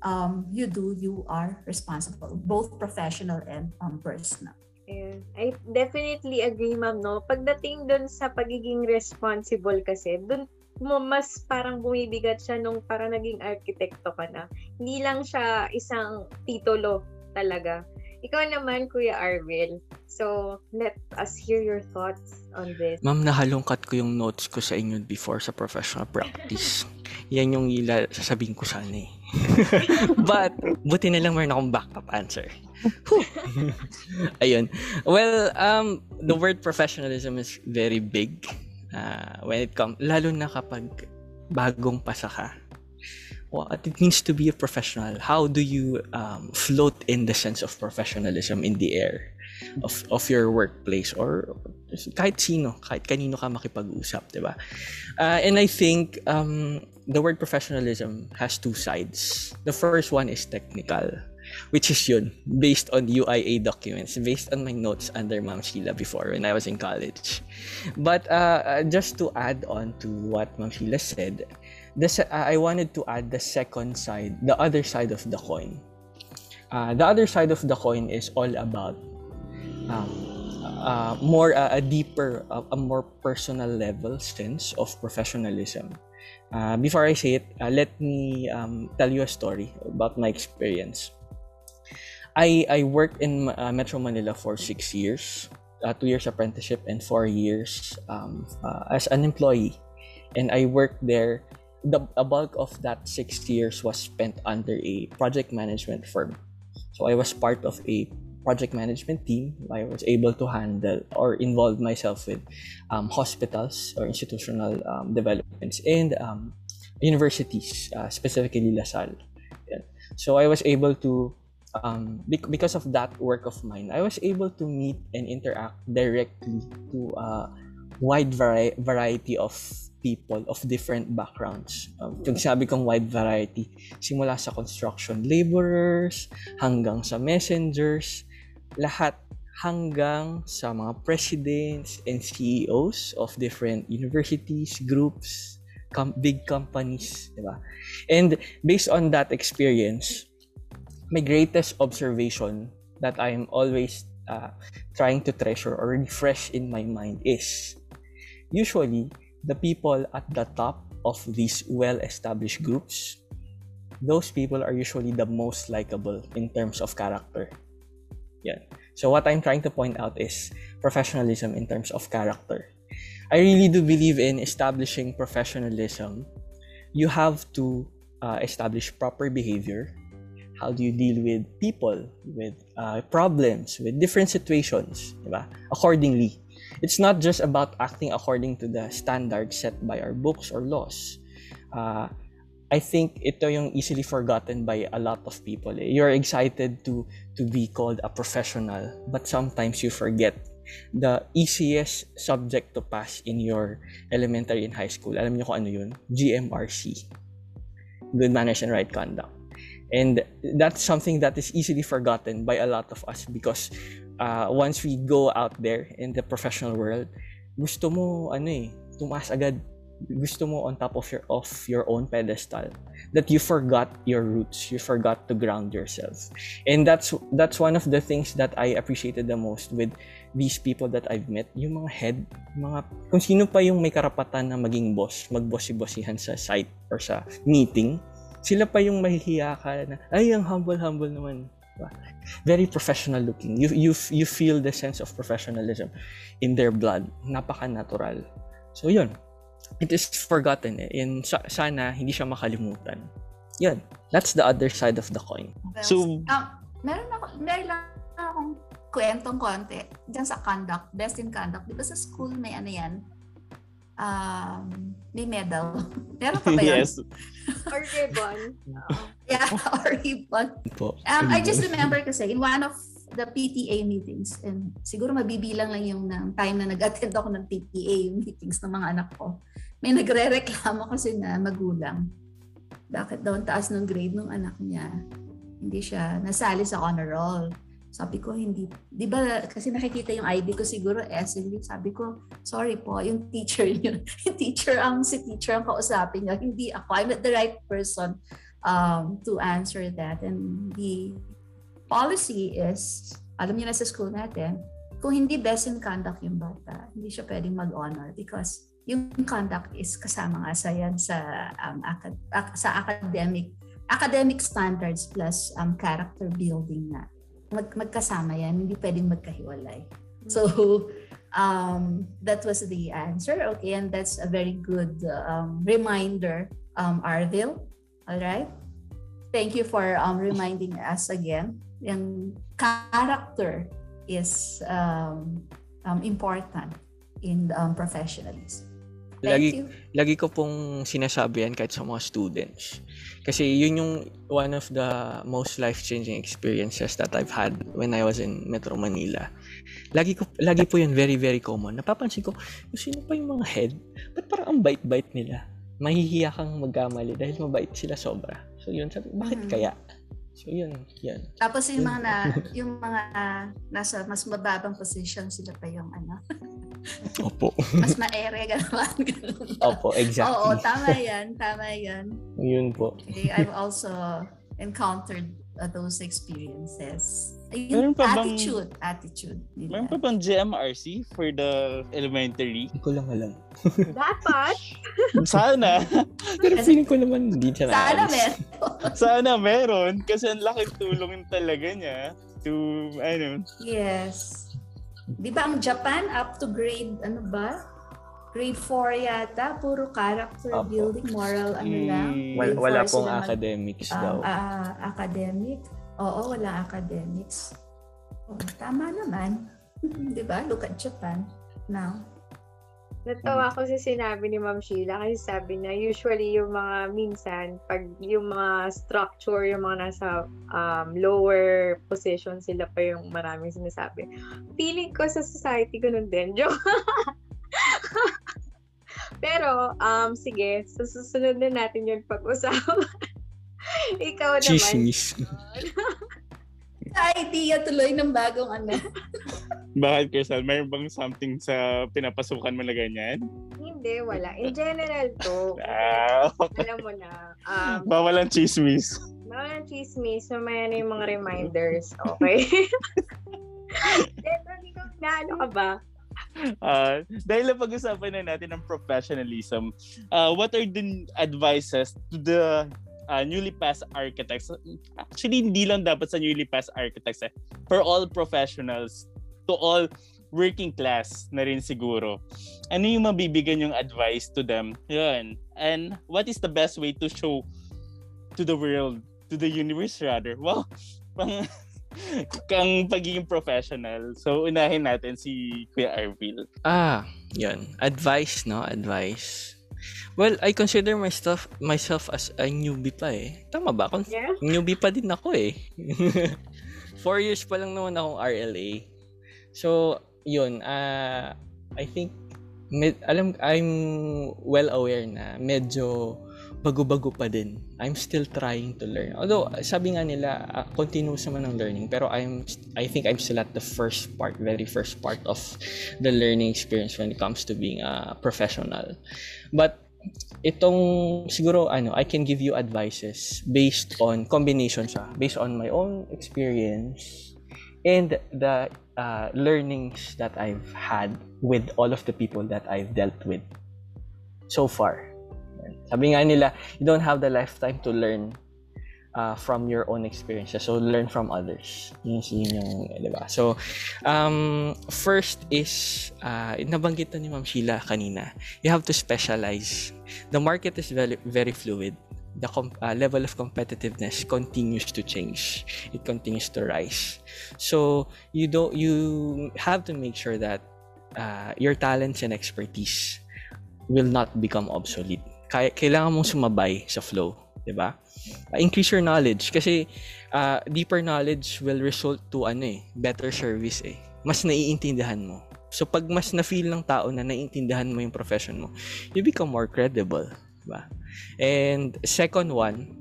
S4: um, you do, you are responsible, both professional and um, personal.
S1: Ayan. I definitely agree, ma'am, no? Pagdating dun sa pagiging responsible kasi, dun mas parang bumibigat siya nung para naging arkitekto ka na. Hindi lang siya isang titulo talaga. Ikaw naman, Kuya Arvil. So, let us hear your thoughts on this.
S3: Ma'am, nahalungkat ko yung notes ko sa inyo before sa professional practice. Yan yung ila sasabihin ko sana eh. But, buti na lang meron akong backup answer. Ayun. Well, um, the word professionalism is very big uh, when it comes, lalo na kapag bagong pasa ka, what it means to be a professional. How do you um, float in the sense of professionalism in the air of of your workplace or kahit sino, kahit kanino ka makipag-usap, 'di ba? Uh, and I think um, the word professionalism has two sides. The first one is technical which is yun, based on UIA documents, based on my notes under Ma'am Sheila before when I was in college. But uh, uh just to add on to what Ma'am Sheila said, this, uh, I wanted to add the second side, the other side of the coin. Uh, the other side of the coin is all about um, uh, more uh, a deeper, uh, a more personal level sense of professionalism. Uh, before I say it, uh, let me um, tell you a story about my experience. I I worked in uh, Metro Manila for six years, uh, two years apprenticeship and four years um, uh, as an employee, and I worked there. The a bulk of that six years was spent under a project management firm. So I was part of a project management team. I was able to handle or involve myself with um, hospitals or institutional um, developments and um, universities, uh, specifically LaSalle. Yeah. So I was able to um, because of that work of mine, I was able to meet and interact directly to a wide vari- variety of people of different backgrounds. Um, pag sabi kong wide variety, simula sa construction laborers, hanggang sa messengers, lahat hanggang sa mga presidents and CEOs of different universities, groups, com- big companies, di ba? And based on that experience, my greatest observation that I'm always uh, trying to treasure or refresh in my mind is usually the people at the top of these well-established groups those people are usually the most likable in terms of character. Yeah. So what i'm trying to point out is professionalism in terms of character. I really do believe in establishing professionalism. You have to uh, establish proper behavior how do you deal with people, with uh, problems, with different situations, di? Accordingly. It's not just about acting according to the standards set by our books or laws. Uh, I think ito yung easily forgotten by a lot of people. Eh. You're excited to to be called a professional, but sometimes you forget the easiest subject to pass in your elementary and high school. Alam niyo kung ano yun? GMRC. Good Manners and Right Conduct. And that's something that is easily forgotten by a lot of us because uh, once we go out there in the professional world, gusto mo, ano eh, tumaas agad. Gusto mo on top of your of your own pedestal that you forgot your roots you forgot to ground yourself and that's that's one of the things that I appreciated the most with these people that I've met yung mga head mga kung sino pa yung may karapatan na maging boss magbossy-bossihan sa site or sa meeting sila pa yung mahihiya ka na, ay, ang humble-humble naman. Diba? Very professional looking. You, you, you feel the sense of professionalism in their blood. Napaka-natural. So, yun. It is forgotten eh. And sa- sana, hindi siya makalimutan. Yun. That's the other side of the coin.
S2: So-
S4: um, meron ako, meron lang akong kwentong konti dyan sa conduct, best in conduct. Di ba sa school may ano yan? Um, may medal. Meron pa ba yun?
S2: yes.
S1: Or ribbon. Oo.
S4: Yeah, or ribbon. Um, I just remember kasi in one of the PTA meetings, and siguro mabibilang lang yung ng time na nag-attend ako ng PTA meetings ng mga anak ko, may nagre-reklamo kasi na magulang. Bakit daw ang taas ng grade ng anak niya? Hindi siya nasali sa honor roll. Sabi ko, hindi. Di ba, kasi nakikita yung ID ko siguro, SLV. Sabi ko, sorry po, yung teacher yun. yung teacher ang, si teacher ang kausapin niya. Hindi ako. I'm not the right person um, to answer that. And the policy is, alam niyo na sa school natin, kung hindi best in conduct yung bata, hindi siya pwedeng mag-honor because yung conduct is kasama nga sa yan sa um, acad- ac- sa academic academic standards plus um, character building na mag magkasama yan hindi pwedeng magkahiwalay. So um, that was the answer. Okay and that's a very good um, reminder um, Arville all right? Thank you for um, reminding us again. Yung character is um, um, important in um, professionalism Thank
S3: Lagi,
S4: you.
S3: lagi ko pong sinasabi yan kahit sa mga students. Kasi yun yung one of the most life-changing experiences that I've had when I was in Metro Manila. Lagi ko lagi po yun very very common. Napapansin ko, sino pa yung mga head, ba't parang ang bait-bait nila? Mahihiya kang magkamali dahil mabait sila sobra. So yun, sabi, bakit
S4: Mhm.
S3: kaya? So yun, yan.
S4: Tapos yung mga na, yung mga nasa mas mababang position sila pa yung ano,
S3: Opo.
S4: mas maere gano'n. gano'n.
S3: Opo, exactly.
S4: Oo, tama yan, tama yan.
S3: Yun po.
S4: Okay, I've also encountered uh, those experiences.
S2: Meron
S4: Yung
S2: pa bang-
S4: attitude, attitude nila.
S2: Meron pa bang GMRC for the elementary?
S3: Hindi ko lang alam.
S1: Dapat.
S2: Sana.
S3: Pero feeling ko naman hindi siya
S4: Sana meron.
S2: Sana meron. Kasi ang laking tulong talaga niya to, ano,
S4: Yes. Di ba ang Japan up to grade, ano ba? Grade 4 yata, puro character
S3: Apo.
S4: building, moral, ano
S2: Mm,
S4: lang.
S3: Wala, wala
S4: four
S3: pong
S4: mag-
S3: academics
S4: um,
S3: daw.
S4: ah, academic. Oo, wala academics. Oh, tama naman. Di ba? Look at Japan now.
S1: Natawa ko sa sinabi ni Ma'am Sheila kasi sabi niya usually yung mga minsan pag yung mga structure yung mga nasa um, lower position sila pa yung maraming sinasabi. Feeling ko sa society ganun din. Joke. Pero um sige, susunod na natin yung pag-usapan. Ikaw naman.
S3: Chismis.
S4: Idea tuloy ng bagong ano.
S2: bakit Crystal? Mayroon bang something sa pinapasukan mo na ganyan?
S1: Hindi, wala. In general to,
S2: Ah,
S1: alam mo na, um,
S2: bawal ang chismis.
S1: Mga chismis, mamaya na yung mga reminders. Okay? Pero ikaw na, ano ka ba?
S2: Uh, dahil na pag-usapan na natin ng professionalism, uh, what are the advices to the uh, newly passed architects? Actually, hindi lang dapat sa newly passed architects. Eh. For all professionals, to all working class na rin siguro. Ano yung mabibigyan yung advice to them? Yun. And what is the best way to show to the world to the universe rather. Wow. Pang kang pagiging professional. So, unahin natin si Kuya Arvil.
S3: Ah, yun. Advice, no? Advice. Well, I consider myself myself as a newbie pa eh. Tama ba? Kon-
S1: Yeah?
S3: newbie pa din ako eh. Four years pa lang naman akong RLA. So, yun. Uh, I think, med- alam, I'm well aware na medyo bago-bago pa din. I'm still trying to learn. Although, sabi nga nila, uh, continuous naman ang learning. Pero I'm, I think I'm still at the first part, very first part of the learning experience when it comes to being a professional. But, itong siguro ano I can give you advices based on combination siya based on my own experience and the uh, learnings that I've had with all of the people that I've dealt with so far. Sabi nga nila, you don't have the lifetime to learn uh, from your own experiences. So, learn from others. Yun, yun yung, di ba? So, um, first is, uh, nabanggit na ni Ma'am Sheila kanina, you have to specialize. The market is very, very fluid. The com- uh, level of competitiveness continues to change. It continues to rise. So, you don't, you have to make sure that uh, your talents and expertise will not become obsolete. Kaya, kailangan mong sumabay sa flow, 'di ba? Uh, increase your knowledge kasi uh, deeper knowledge will result to ano eh, better service eh. Mas naiintindihan mo. So pag mas na-feel ng tao na naiintindihan mo yung profession mo, you become more credible, 'di ba? And second one,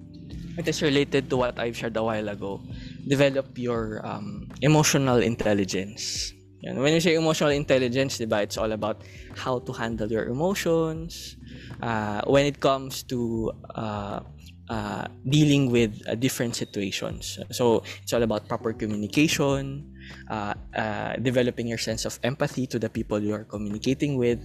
S3: it is related to what I've shared a while ago. Develop your um, emotional intelligence. Yan. When you say emotional intelligence, di it's all about how to handle your emotions. Uh, when it comes to uh, uh, dealing with uh, different situations. So, it's all about proper communication, uh, uh, developing your sense of empathy to the people you are communicating with.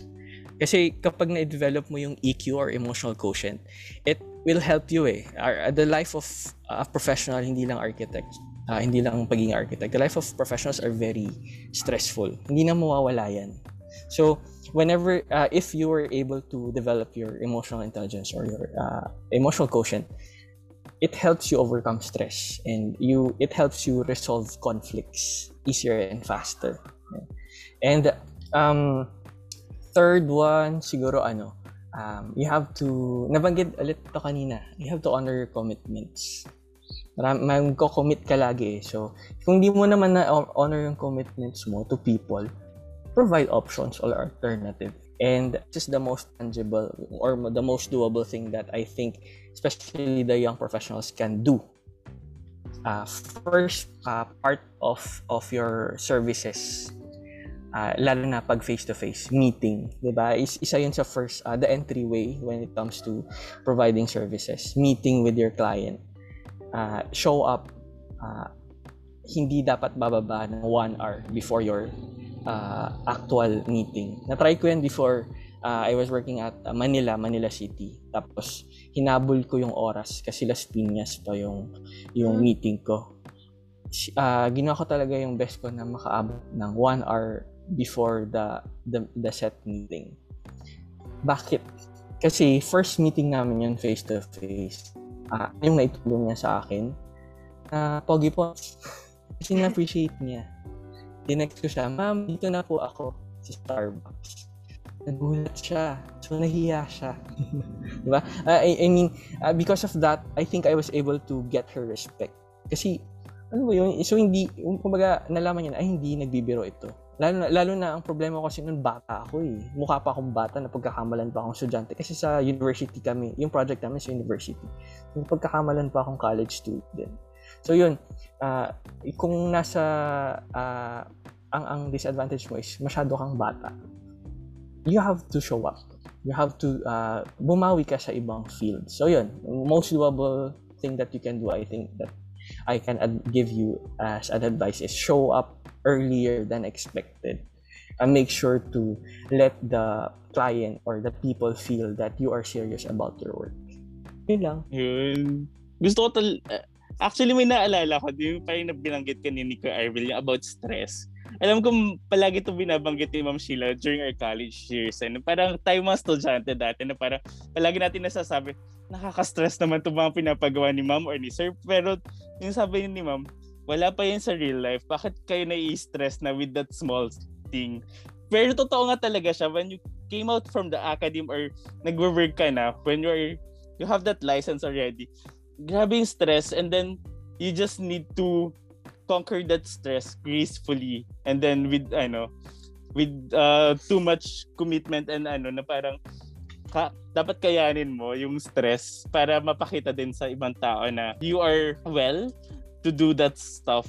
S3: Kasi kapag na-develop mo yung EQ or emotional quotient, it will help you eh. Our, the life of a professional, hindi lang architect, uh, hindi lang pagiging architect. The life of professionals are very stressful. Hindi na mawawala yan. So, whenever, uh, if you were able to develop your emotional intelligence or your uh, emotional quotient, it helps you overcome stress and you it helps you resolve conflicts easier and faster. And um, third one, siguro ano, um, you have to, nabanggit ulit to kanina, you have to honor your commitments. Maram, magko-commit ka lagi eh. So, kung di mo naman na honor yung commitments mo to people, provide options or alternative. And this is the most tangible or the most doable thing that I think especially the young professionals can do. Uh, first uh, part of of your services uh, lalo na pag face-to-face meeting, 'di ba? Is isa 'yun sa first uh, the entryway when it comes to providing services, meeting with your client. Uh, show up uh, hindi dapat bababa ng one hour before your uh, actual meeting. Na-try ko yan before uh, I was working at uh, Manila, Manila City. Tapos hinabol ko yung oras kasi Las Piñas pa yung yung meeting ko. Uh, ginawa ko talaga yung best ko na makaabot ng one hour before the the, the set meeting. Bakit? Kasi first meeting namin yun face to face. Uh, yung naitulong niya sa akin. Uh, pogi po. Kasi na-appreciate niya. Tinext ko siya, Ma'am, dito na po ako sa Starbucks. Nagulat siya. So, nahiya siya. diba? Uh, I, I mean, uh, because of that, I think I was able to get her respect. Kasi, ano ba yun? So, hindi, kumbaga, nalaman niya na, ay, hindi nagbibiro ito. Lalo lalo na ang problema kasi noon bata ako eh. Mukha pa akong bata na pagkakamalan pa akong estudyante. Kasi sa university kami, yung project namin sa university. Yung pagkakamalan pa akong college student. So yun, uh, kung nasa uh, ang ang disadvantage mo is masyado kang bata. You have to show up. You have to uh, bumawi ka sa ibang field. So yun, most doable thing that you can do, I think that I can ad- give you as an advice is show up earlier than expected and make sure to let the client or the people feel that you are serious about your work. Yun lang.
S2: Yun. Gusto ko tal- Actually, may naalala ko, yung parang na binanggit kanina ni Kuya Arvil, yung about stress. Alam ko palagi ito binabanggit ni Ma'am Sheila during our college years. And parang tayo mga estudyante dati na parang palagi natin nasasabi, nakaka-stress naman itong mga pinapagawa ni Ma'am or ni Sir. Pero yung sabi ni Ma'am, wala pa yun sa real life. Bakit kayo nai-stress na with that small thing? Pero totoo nga talaga siya when you came out from the academy or nagwo-work ka na, when you're, you have that license already, grabe yung stress and then you just need to conquer that stress gracefully and then with ano with uh, too much commitment and ano na parang ka, dapat kayanin mo yung stress para mapakita din sa ibang tao na you are well to do that stuff.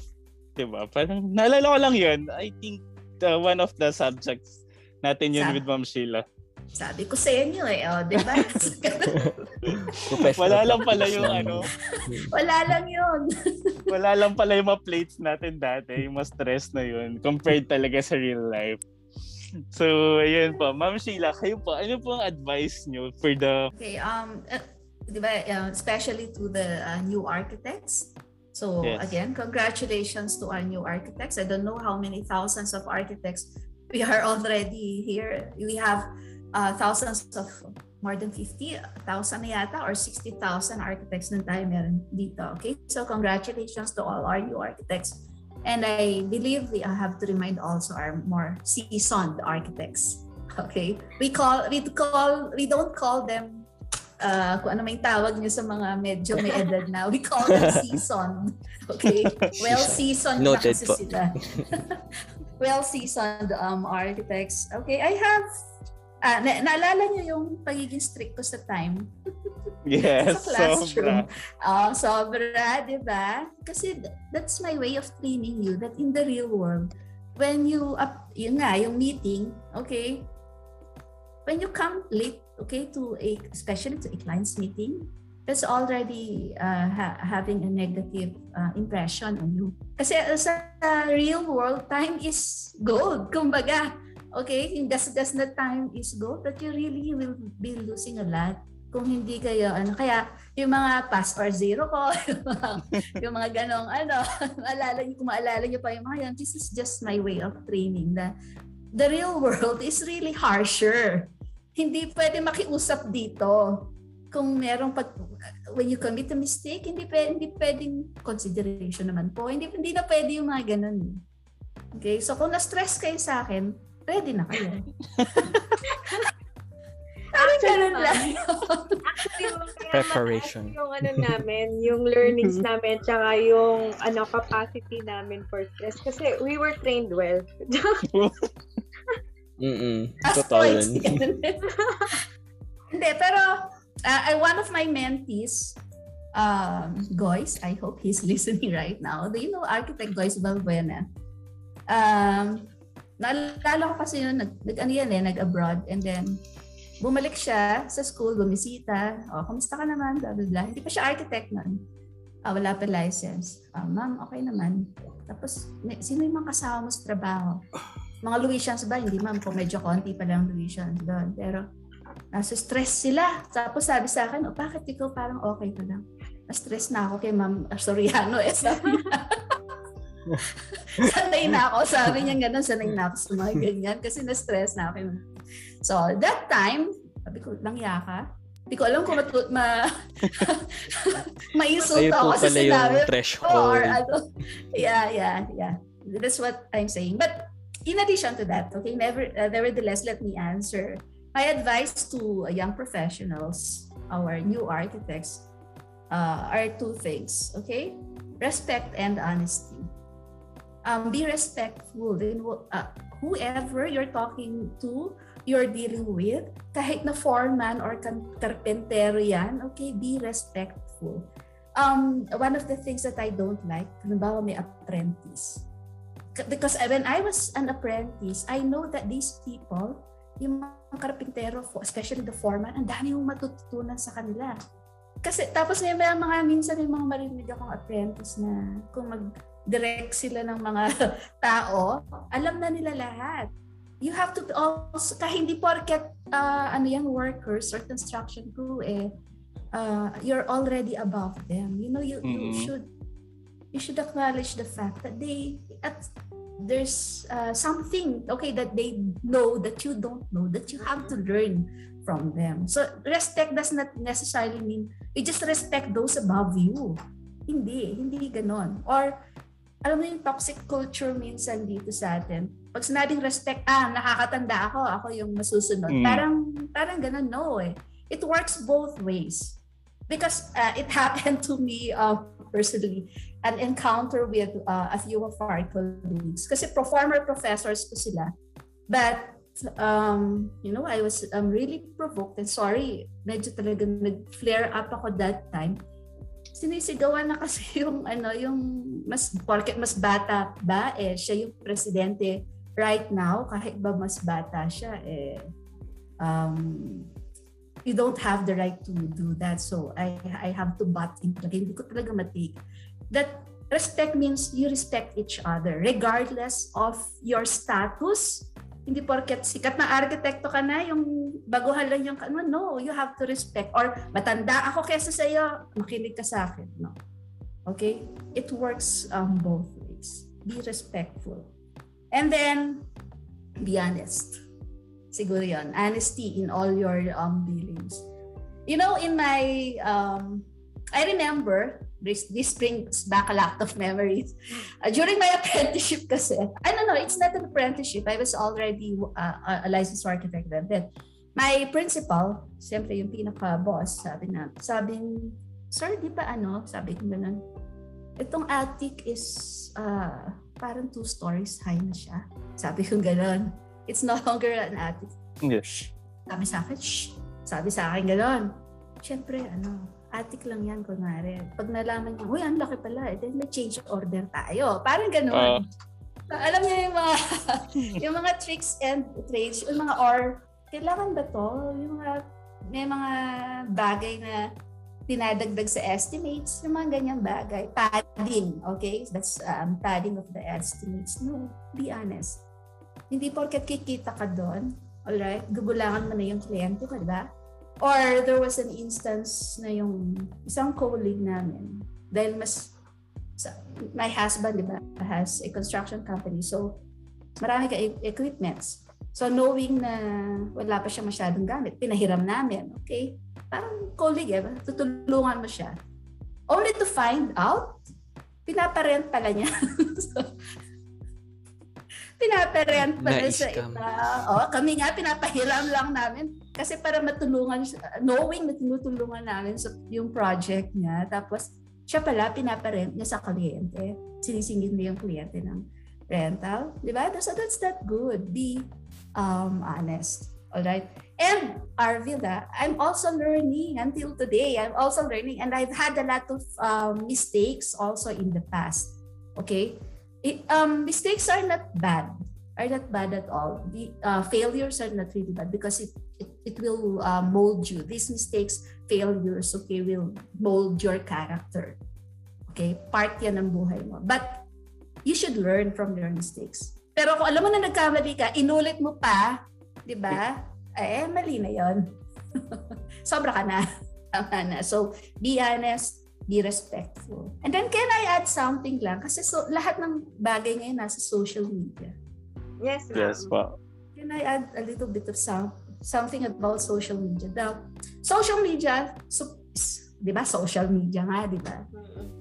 S2: 'Di ba? Parang naalala ko lang 'yun. I think uh, one of the subjects natin yun
S4: Sa-
S2: with Ma'am Sheila.
S4: Sabi ko sa inyo eh, oh, di ba?
S2: Wala lang pala yung ano,
S4: Wala lang yun.
S2: wala lang pala yung mga plates natin dati, yung mga stress na yun, compared talaga sa real life. So, ayun po. Ma'am Sheila, kayo po, ano po ang advice nyo for the...
S4: Okay, um, uh, di ba, uh, especially to the uh, new architects. So
S2: Yes.
S4: again, congratulations to our new architects. I don't know how many thousands of architects we are already here. We have uh, thousands of more than 50,000 na yata or 60,000 architects na tayo meron dito. Okay, so congratulations to all our new architects. And I believe we have to remind also our more seasoned architects. Okay, we call we call we don't call them uh, kung ano may tawag niyo sa mga medyo may edad na. We call them seasoned. Okay, well seasoned na
S3: Noted
S4: kasi
S3: po.
S4: sila. well seasoned um architects. Okay, I have Ah, na- naalala niyo yung pagiging strict ko sa time?
S2: Yes,
S4: Sa classroom.
S2: sobra.
S4: Ah, sobra, di ba? Kasi th- that's my way of training you that in the real world, when you, up, yun nga, yung meeting, okay, when you come late, okay, to a, especially to a client's meeting, that's already uh, ha- having a negative uh, impression on you. Kasi uh, sa real world, time is gold, kumbaga. Okay, yung gasgas na time is gold, but you really will be losing a lot kung hindi kayo ano kaya yung mga pass or zero ko yung mga, yung mga ganong ano maalala niyo kung maalala niyo pa yung mga yan this is just my way of training na the real world is really harsher. Hindi pwede makiusap dito kung merong pag when you commit a mistake hindi pwede, hindi pwedeng consideration naman po. Hindi hindi na pwede yung mga ganon okay so kung na-stress kayo sa akin ready na kayo Parang ganun lang.
S1: Actually, yung kaya
S3: Preparation.
S1: Yung ano namin, yung learnings namin, tsaka yung ano capacity namin for stress. Kasi we were trained well.
S3: Mm-mm. Totoo yun.
S4: Hindi, pero uh, I- one of my mentees, um, Goyce, I hope he's listening right now. Do you know architect Goyce Valbuena? Um, naalala ko kasi yun, nag, nag, ano yan eh, nag-abroad and then bumalik siya sa school, bumisita. O, kamusta ka naman? Blah, blah, blah. Hindi pa siya architect nun. Ah, wala pa license. Ah, ma'am, okay naman. Tapos, sino yung mga kasama mo sa trabaho? Mga Louisians ba? Hindi ma'am, po medyo konti pa lang Louisians doon. Pero, nasa stress sila. Tapos sabi sa akin, oh, bakit ikaw parang okay ka lang? Na-stress na ako kay ma'am Soriano eh. Sabi. sanay na ako. Sabi niya gano'n, sanay na ako sa mga ganyan. Kasi na-stress na ako. So, that time, sabi ko, langya ka? Hindi ko alam kung matu- ma maisult
S3: Ayun po
S4: ako sa
S3: pala yung
S4: sinabi. Or
S3: threshold.
S4: ano. Yeah, yeah, yeah. That's what I'm saying. But in addition to that, okay, never, uh, nevertheless, let me answer. My advice to uh, young professionals, our new architects, uh, are two things, okay? Respect and honesty. Um, be respectful. Then, uh, whoever you're talking to, you're dealing with, kahit na foreman or karpentero yan, okay, be respectful. Um, one of the things that I don't like, halimbawa may apprentice. Because when I was an apprentice, I know that these people, yung mga karpintero, especially the foreman, ang dami mong matututunan sa kanila. Kasi tapos may mga, minsan may mga marinig akong apprentice na kung mag-direct sila ng mga tao, alam na nila lahat. You have to also, kahit hindi porket uh, ano yung workers or construction crew eh, uh, you're already above them. You know, you, you
S2: Mhm.
S4: should you should acknowledge the fact that they at there's uh, something okay that they know that you don't know that you have to learn from them. So respect does not necessarily mean you just respect those above you. Hindi, hindi ganon. Or alam mo yung toxic culture minsan dito sa atin. Pag sinabing respect, ah, nakakatanda ako, ako yung masusunod.
S2: Mm.
S4: Parang, parang ganun, no eh. It works both ways. Because uh, it happened to me uh, personally, an encounter with uh, a few of our colleagues. Kasi former professors ko sila. But, um, you know, I was um, really provoked and sorry, medyo talaga nag-flare up ako that time sinisigawan na kasi yung ano yung mas porket mas bata ba eh siya yung presidente right now kahit ba mas bata siya eh um you don't have the right to do that. So I I have to butt in talaga. Hindi ko talaga matake that respect means you respect each other regardless of your status hindi porket sikat na arkitekto ka na, yung baguhan lang yung ano, no, you have to respect. Or matanda ako kesa sa iyo, makinig ka sa akin. No. Okay? It works um, both ways. Be respectful. And then, be honest. Siguro yon Honesty in all your um, dealings. You know, in my, um, I remember, this, this brings back a lot of memories. Uh, during my apprenticeship kasi, I don't know, it's not an apprenticeship. I was already uh, a licensed architect then. then. My principal, siyempre yung pinaka-boss, sabi na, sabing, sir, di ba ano, sabi ko ganun, itong attic is uh, parang two stories high na siya. Sabi ko ganun. It's no longer an attic.
S2: Yes.
S4: Sabi sa akin, shh. Sabi sa akin ganun. Siyempre, ano, attic lang yan, kunwari. Pag nalaman niya, uy, ang laki pala, eh, then may change order tayo. Parang ganun.
S2: Uh,
S4: Alam niyo yung mga, yung mga tricks and trades, yung mga or, kailangan ba to? Yung mga, may mga bagay na dinadagdag sa estimates, yung mga ganyang bagay. Padding, okay? That's um, padding of the estimates. No, be honest. Hindi porket kikita ka doon, alright, gugulangan mo na yung kliyente mo, di ba? Or there was an instance na yung isang colleague namin, dahil mas, my husband, di ba, has a construction company. So, marami ka e- equipments. So, knowing na wala pa siya masyadong gamit, pinahiram namin, okay? Parang colleague, eh, tutulungan mo siya. Only to find out, pinaparent pala niya. so, pinaparent pala sa
S3: Na-scam.
S4: iba. Oh, kami nga, pinapahiram lang namin kasi para matulungan, knowing na tinutulungan namin sa yung project niya. Tapos, siya pala, pinaparent niya sa kliyente. Sinisingin niya yung kliyente ng rental. Di ba? So that's that good. Be um, honest. All right. And Arvida, I'm also learning until today. I'm also learning, and I've had a lot of um, mistakes also in the past. Okay, it, um, mistakes are not bad. Are not bad at all. The uh, failures are not really bad because it it, it will uh, mold you. These mistakes, failures, okay, will mold your character. Okay, part yan ng buhay mo. But you should learn from your mistakes. Pero kung alam mo na nagkamali ka, inulit mo pa, di ba? Eh, mali na yon. Sobra ka na. Tama na. So, be honest, be respectful. And then, can I add something lang? Kasi so, lahat ng bagay ngayon nasa social media.
S1: Yes, ma'am.
S2: yes po.
S4: Can I add a little bit of some, something about social media? Now, social media, so, di ba? Social media nga, di ba?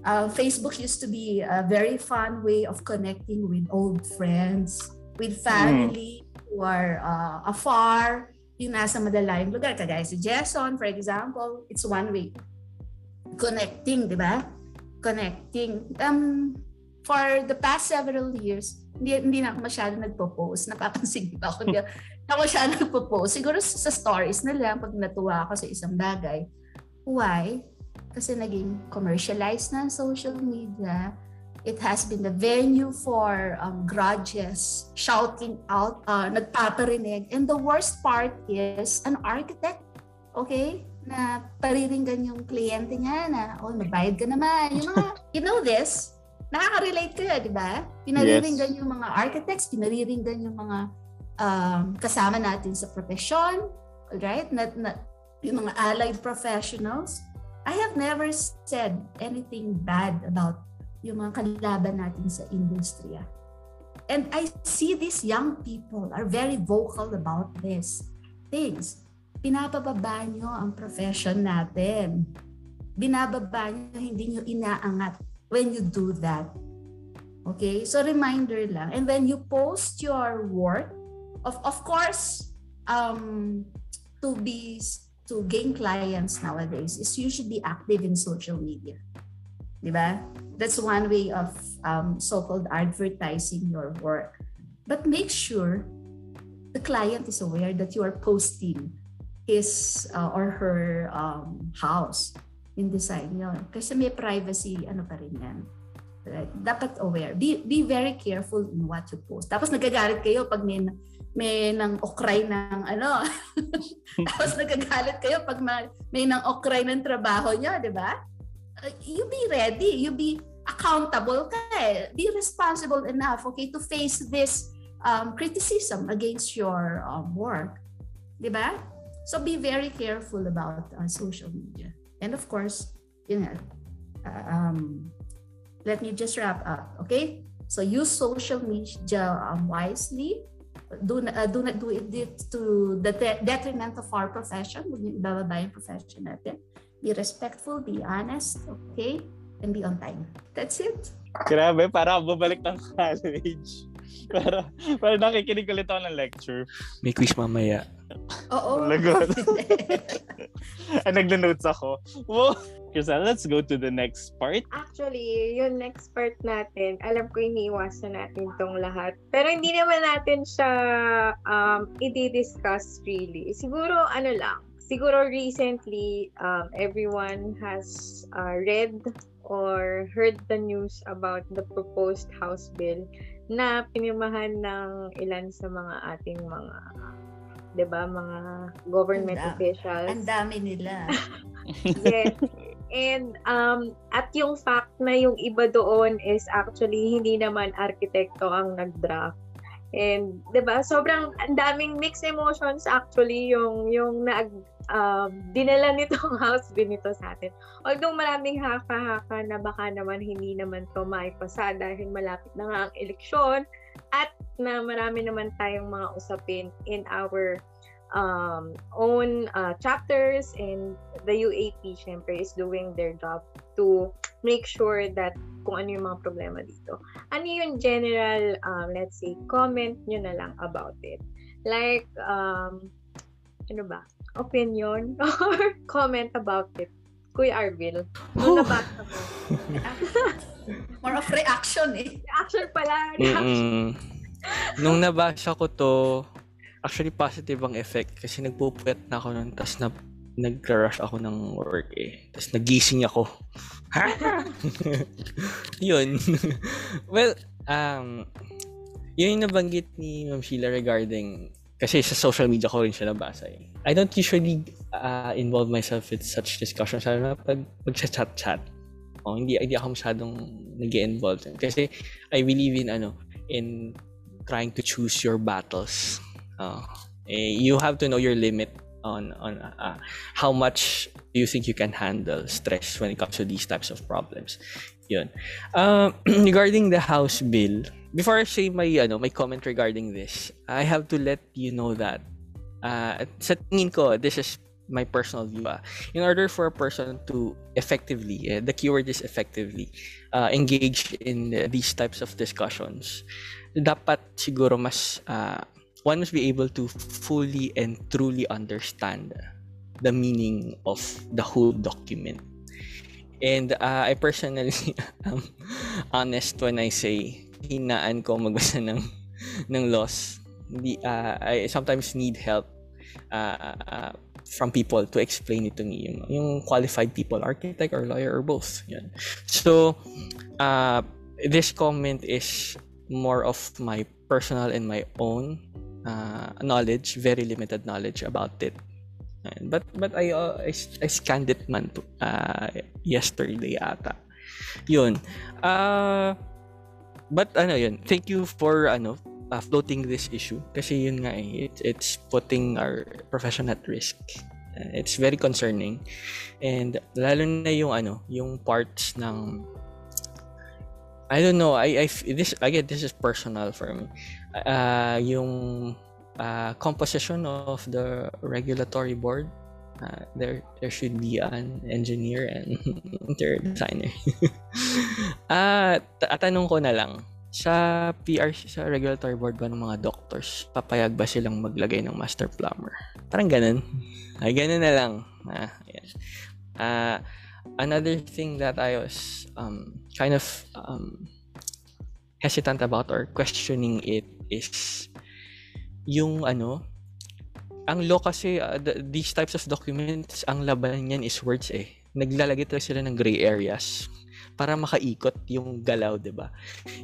S4: Uh, Facebook used to be a very fun way of connecting with old friends, with family who are uh, afar, yung nasa madalayong lugar. Kagaya si Jason, for example, it's one way. Connecting, di ba? Connecting. Um, for the past several years, hindi, hindi na ako masyado nagpo-post. Napapansin ko ako, hindi ako masyado nagpo-post. Siguro sa stories na lang pag natuwa ako sa isang bagay. Why? Kasi naging commercialized na social media. It has been the venue for um, grudges, shouting out, uh, nagpaparinig. And the worst part is an architect, okay, na pariringgan yung kliyente niya na, oh, magbayad ka naman. Yung mga, you know this, nakaka-relate kayo, di ba? Pinariringgan yung mga architects, pinariringgan yung mga um, kasama natin sa profesyon, right? Na, na, yung mga allied professionals. I have never said anything bad about yung mga kalaban natin sa industriya. And I see these young people are very vocal about this things. Pinapababa nyo ang profession natin. Binababa nyo, hindi nyo inaangat when you do that. Okay? So reminder lang. And when you post your work, of of course, um, to be to gain clients nowadays is usually active in social media. Diba? That's one way of um, so-called advertising your work. But make sure the client is aware that you are posting his uh, or her um, house in design yun. Kasi may privacy, ano pa rin yan. Right? Dapat aware. Be, be very careful in what you post. Tapos nagagalit kayo pag may, may nang okray ng ano. Tapos nagagalit kayo pag may, may nang okray ng trabaho niya, di ba? Uh, you be ready. You be accountable ka eh. Be responsible enough, okay, to face this um, criticism against your um, work. Di ba? So be very careful about uh, social media. And of course, you know, uh, um, let me just wrap up, okay? So use social media um, wisely. Do, uh, do not do it to the detriment of our profession. Ibababa yung profession natin. Be respectful, be honest, okay? And be on time. That's it.
S2: Grabe, para babalik ng college. para, para nakikinig ulit ako ng lecture.
S3: May quiz mamaya.
S4: Oo.
S2: Lagot. ah, nagda-notes ako. Wow. Crystal, let's go to the next part.
S1: Actually, yung next part natin, alam ko iniiwasan natin tong lahat. Pero hindi naman natin siya um, i-discuss really. Siguro, ano lang, siguro recently, um, everyone has uh, read or heard the news about the proposed House Bill na pinirmahan ng ilan sa mga ating mga 'di ba mga government
S4: Ang da-
S1: officials.
S4: Ang dami nila.
S1: yes. And um at yung fact na yung iba doon is actually hindi naman arkitekto ang nag-draft. And 'di ba sobrang ang daming mixed emotions actually yung yung nag um, dinala nitong house bill nito sa atin. Although maraming haka-haka na baka naman hindi naman to maipasa dahil malapit na nga ang eleksyon at na marami naman tayong mga usapin in our um, own uh, chapters and the UAP syempre is doing their job to make sure that kung ano yung mga problema dito. Ano yung general, um, let's say, comment nyo na lang about it? Like, um, ano ba? Opinion or comment about it? Kuya Arvil, nung nabasa mo.
S4: More of reaction eh.
S1: Reaction pala. Reaction.
S3: Mm-mm. Nung nabasa ko to, actually positive ang effect kasi nagpupuyat na ako nun, tapos na, nag-rush ako ng work eh. Tapos nagising ako. yun. well, um, yun yung nabanggit ni Ma'am Sheila regarding kasi sa social media ko rin siya nabasa eh. I don't usually uh, involve myself with such discussions. Lalo na pag, pag chat-chat. Oh, hindi, hindi ako masyadong nag involve Kasi I believe in ano, in trying to choose your battles. Uh, eh, you have to know your limit on on uh, how much do you think you can handle stress when it comes to these types of problems. Yun. Uh, regarding the House bill, before I say my ano my comment regarding this, I have to let you know that uh, sa tingin ko, this is my personal view. Uh, in order for a person to effectively, uh, the keyword is effectively, uh, engage in uh, these types of discussions, dapat siguro mas uh, one must be able to fully and truly understand the meaning of the whole document. And uh, I personally am honest when I say hinaan ko magbasa ng ng laws. Hindi, uh, I sometimes need help uh, uh, from people to explain it to me. Yung, yung qualified people, architect or lawyer or both. Yan. So, uh, this comment is more of my personal and my own uh, knowledge, very limited knowledge about it. But but I, uh, I I scanned it man uh, yesterday ata. Yun. Uh, but ano yun, thank you for ano uh, floating this issue kasi yun nga eh, it, it's putting our profession at risk. Uh, it's very concerning. And lalo na yung ano, yung parts ng I don't know. I, I this again this is personal for me. Uh, yung uh, composition of the regulatory board. Uh, there there should be an engineer and interior designer. Ah, uh, tanong ko na lang. Sa PR sa regulatory board ba ng mga doctors, papayag ba silang maglagay ng master plumber? Parang ganun. Ay, ganun na lang. Ah, yes. Uh, another thing that I was um, kind of um, hesitant about or questioning it is yung ano, ang law kasi, uh, the, these types of documents, ang laban niyan is words eh. Naglalagay talaga sila ng gray areas para makaikot yung galaw, 'di ba?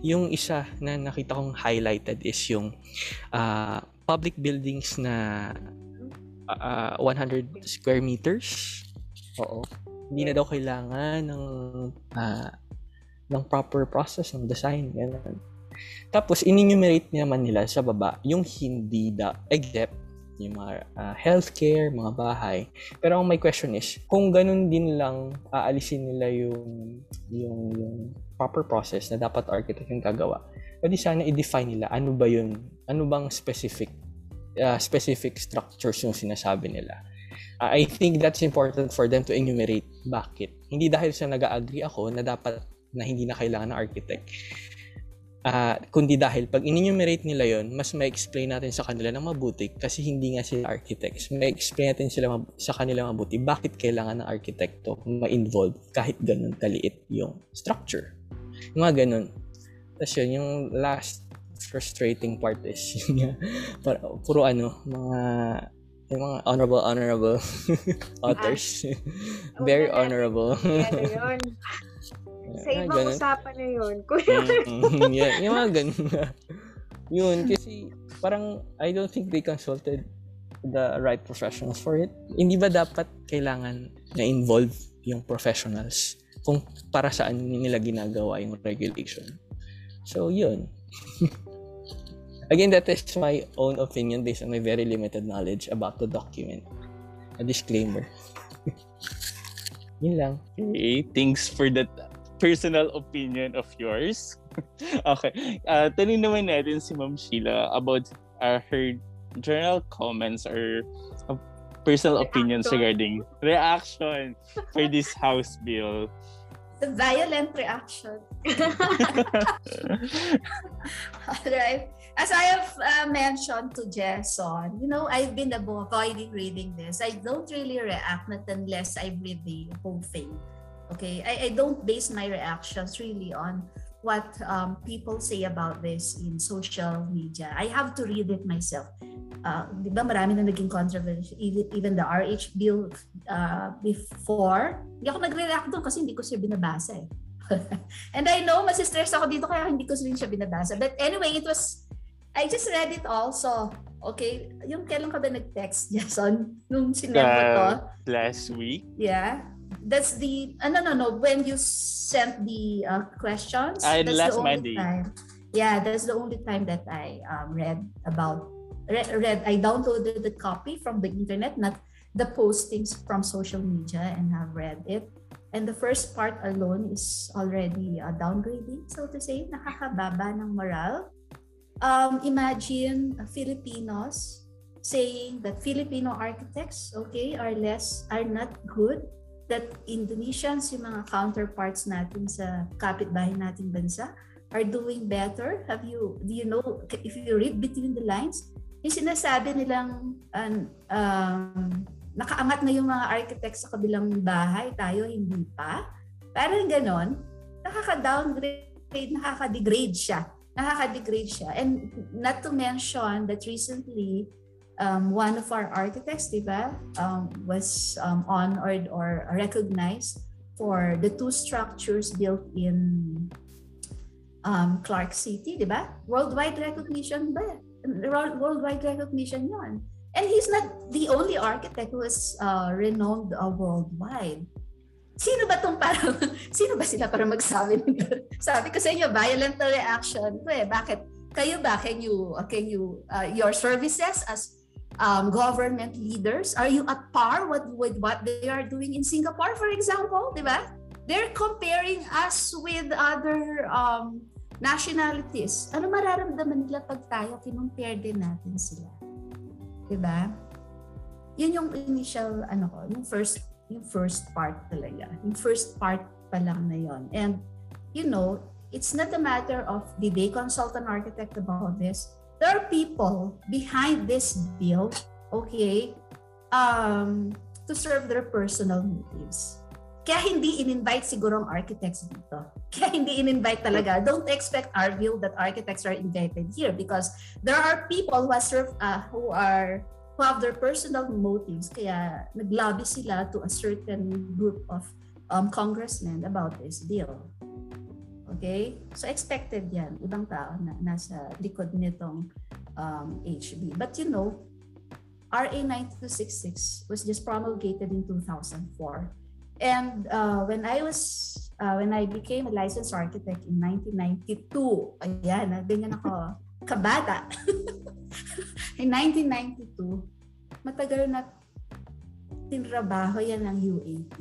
S3: Yung isa na nakita kong highlighted is yung uh, public buildings na uh, 100 square meters. Oo. Hindi na daw kailangan ng uh, ng proper process ng design ganun. Tapos in-enumerate naman nila sa baba yung hindi da except yung mga uh, healthcare, mga bahay. Pero ang my question is, kung ganun din lang aalisin nila yung yung yung proper process na dapat architect yung gagawa, pwede sana i-define nila ano ba yun, ano bang specific uh, specific structures yung sinasabi nila. Uh, I think that's important for them to enumerate bakit. Hindi dahil sa nag-agree ako na dapat na hindi na kailangan ng architect Uh, kundi dahil pag in-enumerate nila yon mas ma-explain natin sa kanila ng mabuti kasi hindi nga sila architects. Ma-explain natin sila mab- sa kanila mabuti bakit kailangan ng arkitekto ma-involve kahit ganun kaliit yung structure. Yung mga ganun. Tapos yun, yung last frustrating part is yung para, puro ano, mga yung mga honorable, honorable authors. Very honorable.
S1: Sa ibang ganun. usapan na yun. Kuya.
S3: mm, yeah, yung mga ganun yun, kasi parang I don't think they consulted the right professionals for it. Hindi ba dapat kailangan na involve yung professionals kung para saan nila ginagawa yung regulation? So, yun. Again, that is my own opinion based on my very limited knowledge about the document. A disclaimer. yun lang.
S2: Okay, thanks for that personal opinion of yours. okay. Uh, tanong naman natin si Ma'am Sheila about uh, her journal comments or uh, personal reaction. opinions regarding reaction for this House bill.
S4: The violent reaction. All right. As I have uh, mentioned to Jason, you know, I've been avoiding reading this. I don't really react not unless I read the whole thing. Okay, I, I don't base my reactions really on what um, people say about this in social media. I have to read it myself. Uh, di ba marami na naging controversy, even the RH bill uh, before. Hindi ako nagre-react doon kasi hindi ko siya binabasa eh. And I know, masistress ako dito kaya hindi ko rin siya binabasa. But anyway, it was, I just read it also. Okay, yung kailan ka ba nag-text, Jason? Nung sinend mo to?
S2: Last week?
S4: Yeah that's the uh, no no no. When you sent the uh, questions
S2: uh,
S4: that's
S2: last
S4: the only
S2: Monday.
S4: time. Yeah that's the only time that I um, read about read, read I downloaded the copy from the internet not the postings from social media and have read it. And the first part alone is already uh, downgrading so to say. Nakakababa ng moral. Um, imagine uh, Filipinos saying that Filipino architects okay are less are not good that Indonesians, yung mga counterparts natin sa kapitbahay nating bansa, are doing better? Have you, do you know, if you read between the lines, yung sinasabi nilang um, um, nakaangat na yung mga architects sa kabilang bahay, tayo hindi pa. Parang ganon, nakaka-downgrade, nakaka-degrade siya. Nakaka-degrade siya. And not to mention that recently, um, one of our architects, di ba, um, was um, honored or recognized for the two structures built in um, Clark City, di ba? Worldwide recognition ba? Worldwide recognition yon. And he's not the only architect who is uh, renowned uh, worldwide. Sino ba tong parang, sino ba sila para magsabi nito? Sabi ko sa inyo, violent reaction. Eh, bakit? Kayo ba? Can you, can you, uh, your services as um, government leaders? Are you at par with, with what they are doing in Singapore, for example? Di ba? they're comparing us with other um, nationalities. Ano mararamdaman nila pag tayo kinumpare din natin sila? 'Di ba? Yun yung initial ano ko, yung first yung first part talaga. Yung first part pa lang na yon. And you know, it's not a matter of did they consult an architect about this? There are people behind this bill, okay, um, to serve their personal motives. Kaya hindi in-invite siguro ang architects dito. Kaya hindi in-invite talaga. Don't expect our view that architects are invited here because there are people who are, serve, uh, who are who have their personal motives. Kaya naglobby sila to a certain group of um, congressmen about this deal. Okay? So expected yan. Ibang tao na nasa likod nitong um, HB. But you know, RA 9266 was just promulgated in 2004. And uh, when I was, uh, when I became a licensed architect in 1992, ayan, ganyan ako, kabata. in 1992, matagal na tinrabaho yan ng UAP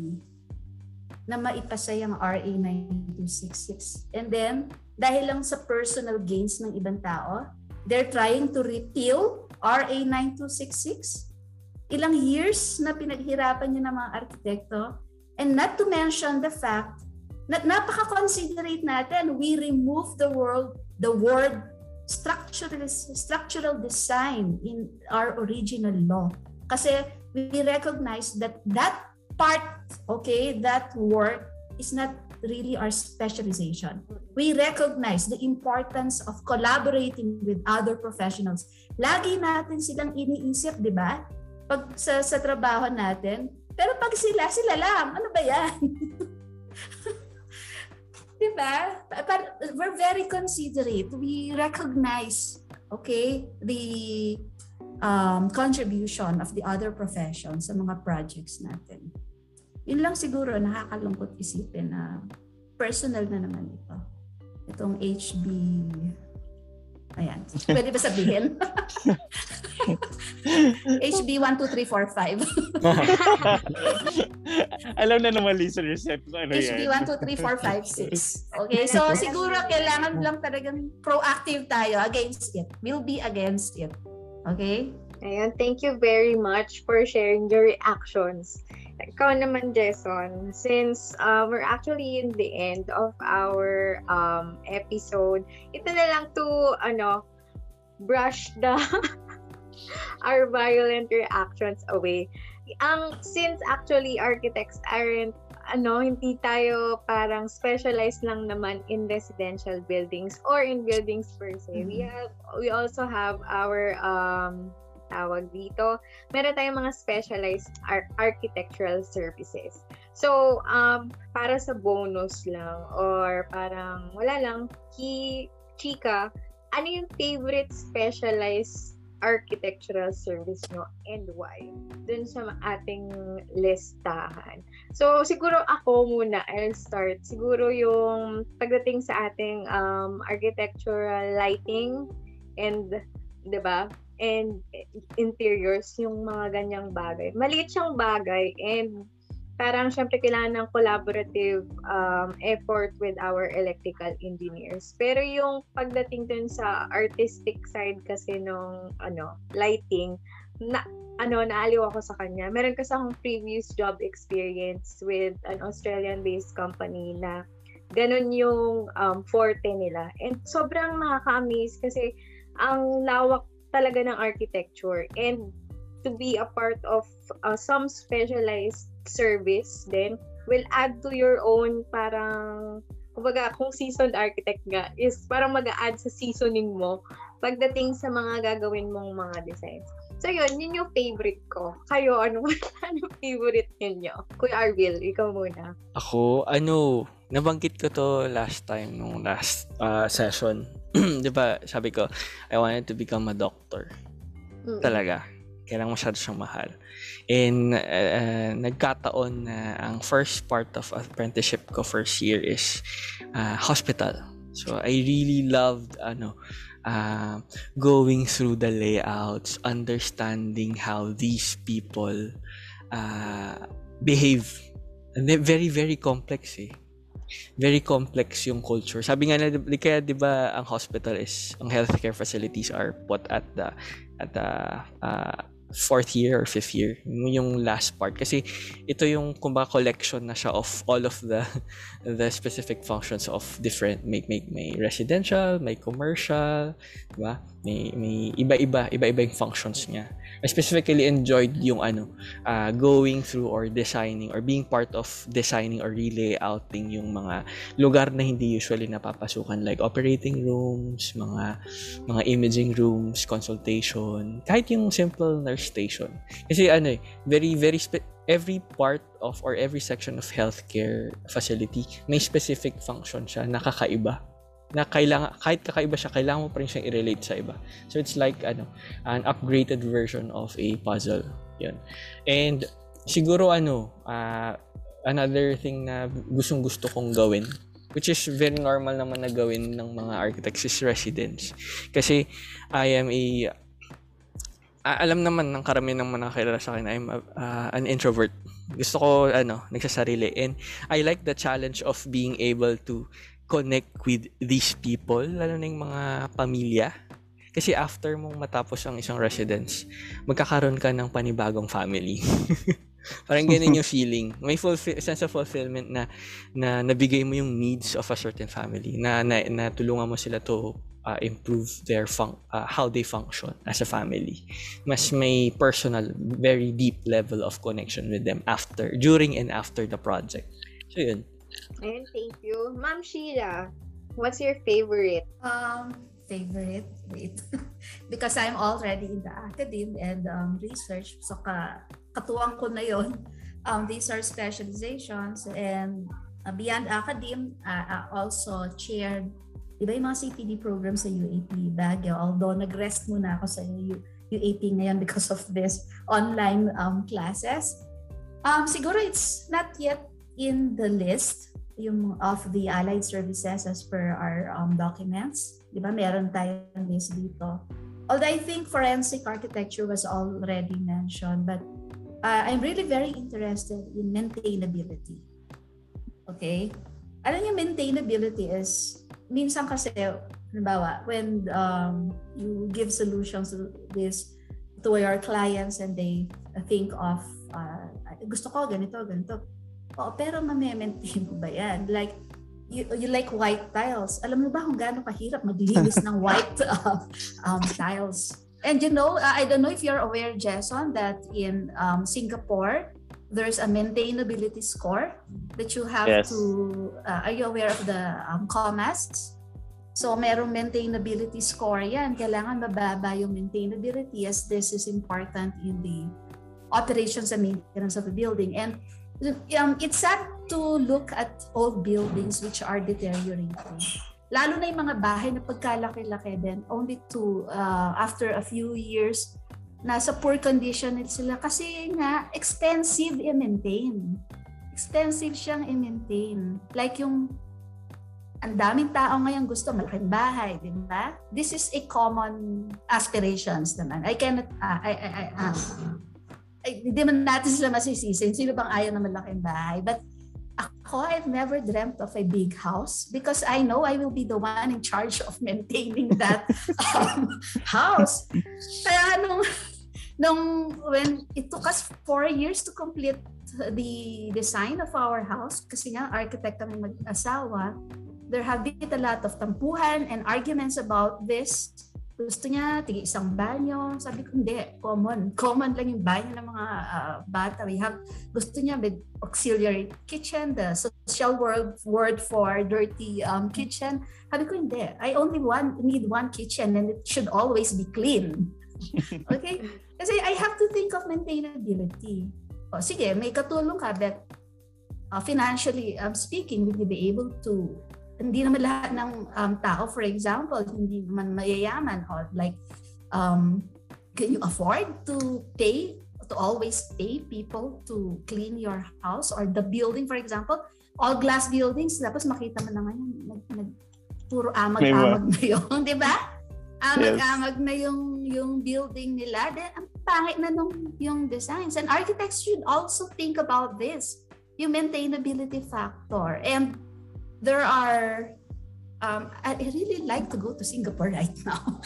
S4: na maipasa yung RA 9266. And then, dahil lang sa personal gains ng ibang tao, they're trying to repeal RA 9266. Ilang years na pinaghirapan niya ng mga arkitekto. And not to mention the fact na napaka-considerate natin, we remove the world, the word structural, structural design in our original law. Kasi we recognize that that part, okay, that work is not really our specialization. We recognize the importance of collaborating with other professionals. Lagi natin silang iniisip, di ba? Pag sa, sa trabaho natin, pero pag sila, sila lang. Ano ba yan? di ba? We're very considerate. We recognize, okay, the um, contribution of the other professions sa mga projects natin. Yun lang siguro nakakalungkot isipin na personal na naman ito. Itong HB Ayan. Pwede ba sabihin? HB 12345.
S2: Alam na naman listeners kung ano
S4: HB 12345 Okay, so siguro kailangan lang talagang proactive tayo against it. We'll be against it. Okay?
S1: Ayan, thank you very much for sharing your reactions. Ikaw naman, Jason, since uh, we're actually in the end of our um, episode, ito na lang to, ano, brush the our violent reactions away. Ang since actually architects aren't ano, hindi tayo parang specialized lang naman in residential buildings or in buildings per se. Mm-hmm. We have we also have our um tawag dito. Meron tayong mga specialized ar- architectural services. So, um, para sa bonus lang or parang wala lang, ki, chika, ano yung favorite specialized architectural service nyo and why? Dun sa ating listahan. So, siguro ako muna, I'll start. Siguro yung pagdating sa ating um, architectural lighting and, di ba, and interiors, yung mga ganyang bagay. Maliit siyang bagay and parang syempre kailangan ng collaborative um, effort with our electrical engineers. Pero yung pagdating dun sa artistic side kasi nung ano, lighting, na ano, naaliw ako sa kanya. Meron kasi akong previous job experience with an Australian-based company na ganun yung um, forte nila. And sobrang nakaka-amaze kasi ang lawak talaga ng architecture and to be a part of uh, some specialized service then will add to your own parang kumbaga kung seasoned architect nga is parang mag-add sa seasoning mo pagdating sa mga gagawin mong mga designs. So yun, yun yung favorite ko. Kayo, ano ano favorite ninyo? Kuya Arvil, ikaw muna.
S3: Ako, ano, nabanggit ko to last time, nung last uh, session. Di ba, sabi ko, I wanted to become a doctor. Mm-hmm. Talaga. Kailangan masyado siyang mahal. And uh, nagkataon na ang first part of apprenticeship ko first year is uh, hospital. So I really loved ano uh, going through the layouts, understanding how these people uh, behave And very, very complex eh. Very complex yung culture. Sabi nga na, di- kaya di ba ang hospital is, ang healthcare facilities are put at the, at the uh, fourth year or fifth year. Yun Yung last part. Kasi ito yung kumbaga collection na siya of all of the the specific functions of different may may, may residential, may commercial, di ba? May may iba-iba, iba-iba yung functions niya. I specifically enjoyed yung ano, uh, going through or designing or being part of designing or relayouting yung mga lugar na hindi usually napapasukan like operating rooms, mga mga imaging rooms, consultation, kahit yung simple nurse station. Kasi ano eh, very very spe- every part of or every section of healthcare facility may specific function siya nakakaiba na kailangan kahit kakaiba siya kailangan mo pa rin siyang i-relate sa iba. So it's like ano an upgraded version of a puzzle. Yun. And siguro ano ah, another thing na gustong gusto kong gawin which is very normal naman na gawin ng mga architects is residence. Kasi I am a ah, alam naman ng karamihan ng mga nakakilala sa akin I'm ah, an introvert. Gusto ko ano nagsasarili. And I like the challenge of being able to connect with these people lalo na yung mga pamilya. Kasi after mong matapos ang isang residence magkakaroon ka ng panibagong family. Parang ganun yung feeling. May fulfill, sense of fulfillment na na nabigay mo yung needs of a certain family na na, na tulungan mo sila to uh, improve their fun- uh, how they function as a family. Mas may personal very deep level of connection with them after during and after the project. So yun
S1: Ayun, thank you. Ma'am Sheila, what's your favorite?
S4: Um, favorite, wait. Because I'm already in the academe and um, research. So, ka, katuwang ko na yon. Um, these are specializations and uh, beyond academe, uh, also chaired iba yung mga CPD program sa UAP Baguio. Although nag-rest muna ako sa U- UAP ngayon because of this online um, classes. Um, siguro it's not yet in the list yung of the allied services as per our um, documents. Di ba? Meron tayong list dito. Although I think forensic architecture was already mentioned, but uh, I'm really very interested in maintainability. Okay? Alam niyo, maintainability is, minsan kasi, halimbawa, when um, you give solutions to this to your clients and they think of, uh, gusto ko ganito, ganito, Oo, pero mame-maintain mo ba yan? Like, you, you like white tiles. Alam mo ba kung gaano kahirap maglinis ng white uh, um, tiles? And you know, I don't know if you're aware, Jason, that in um, Singapore, there's a maintainability score that you have
S2: Yes.
S4: to, uh, are you aware of the um, COMAS? So, merong maintainability score yan. Kailangan mababa yung maintainability as this is important in the operations and maintenance of a building. And um, it's sad to look at old buildings which are deteriorating. Lalo na yung mga bahay na pagkalaki-laki din, only to, uh, after a few years, nasa poor condition sila kasi nga expensive i-maintain. Expensive siyang i-maintain. Like yung ang daming tao ngayon gusto malaking bahay, di ba? This is a common aspirations naman. I cannot, uh, I, I, I, uh, hindi man natin sila masisisi. Sino bang ayaw na malaking bahay? But ako, I've never dreamt of a big house because I know I will be the one in charge of maintaining that um, house. Kaya nung, nung when it took us four years to complete the design of our house, kasi nga architect kami mag-asawa, there have been a lot of tampuhan and arguments about this gusto niya, tigi isang banyo. Sabi ko, hindi, common. Common lang yung banyo ng mga uh, bata. We have, gusto niya with auxiliary kitchen, the social word, word for dirty um, kitchen. Sabi ko, hindi. I only want, need one kitchen and it should always be clean. okay? Kasi I have to think of maintainability. O, sige, may katulong ka, but uh, financially um, speaking, will you be able to hindi naman lahat ng um, tao, for example, hindi naman mayayaman or like, um, can you afford to pay, to always pay people to clean your house or the building, for example, all glass buildings, tapos makita mo na ngayon, nag, nag, puro amag-amag na yun, di ba? Amag-amag na yung, yung building nila. Then, ang pangit na nung yung designs. And architects should also think about this. yung maintainability factor. And there are, um, I really like to go to Singapore right now.